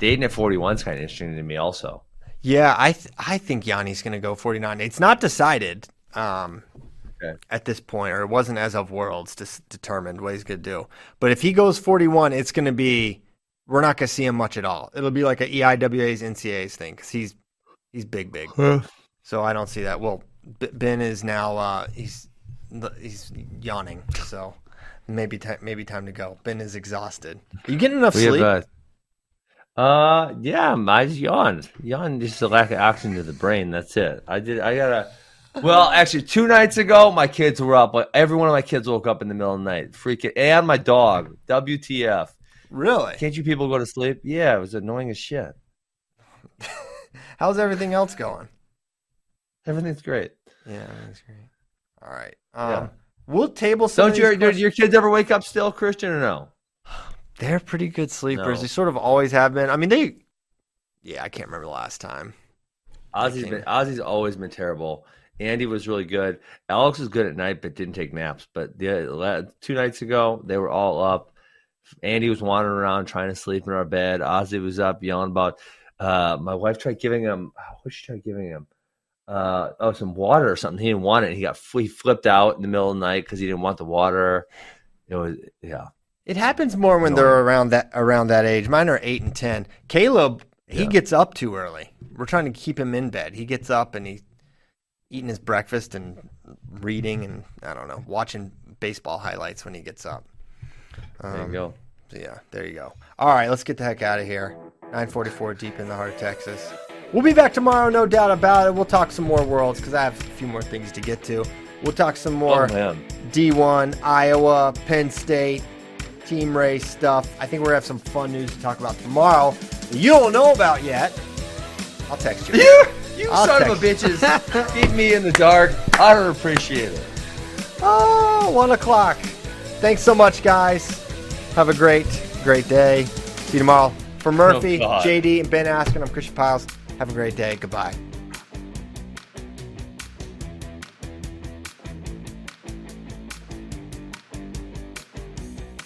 Dayton at 41 is kind of interesting to me also. Yeah, I th- I think Yanni's going to go 49. It's not decided um, Okay. at this point, or it wasn't as of Worlds dis- determined what he's going to do. But if he goes 41, it's going to be we're not going to see him much at all. It'll be like a EIWA's NCA's thing because he's he's big, big. So I don't see that. Well, B- Ben is now uh, he's he's yawning, so maybe ti maybe time to go. Ben is exhausted. Are you getting enough We sleep? have, uh, uh, yeah, I just yawned. Yawned just a lack of oxygen to the brain. That's it. I did. I gotta. Well, actually, two nights ago, my kids were up. Like every one of my kids woke up in the middle of the night, freaking, and my dog. WTF? really? Can't you people go to sleep? Yeah, it was annoying as shit. How's everything else going? Everything's great. Yeah, that's great. All right. Um, Yeah. We'll table some. Don't your these do questions- your kids ever wake up still, Christian, or no? They're pretty good sleepers. No. They sort of always have been. I mean, they. Yeah, I can't remember the last time. Ozzy's been Ozzy's always been terrible. Andy was really good. Alex was good at night, but didn't take naps. But the two nights ago, they were all up. Andy was wandering around trying to sleep in our bed. Ozzy was up yelling about. Uh, my wife tried giving him. What she tried giving him? Uh, oh, some water or something. He didn't want it. He got he flipped out in the middle of the night because he didn't want the water. It was yeah. It happens more when they're around that around that age. Mine are eight and ten. Caleb, he Yeah. gets up too early. We're trying to keep him in bed. He gets up and he's eating his breakfast and reading and I don't know, watching baseball highlights when he gets up. There Um, you go. So yeah, there you go. All right, let's get the heck out of here. 944 deep in the heart of Texas. We'll be back tomorrow, no doubt about it. We'll talk some more worlds because I have a few more things to get to. We'll talk some more Oh. D1, Iowa, Penn State, team race stuff. I think we're gonna have some fun news to talk about tomorrow. that You don't know about yet. I'll text you. You, you I'll son of a bitches. Keep me in the dark. I don't appreciate it. Oh, one o'clock. Thanks so much, guys. Have a great, great day. See you tomorrow. For oh, Murphy, God. JD, and Ben Askin, I'm Christian Pyles. Have a great day. Goodbye.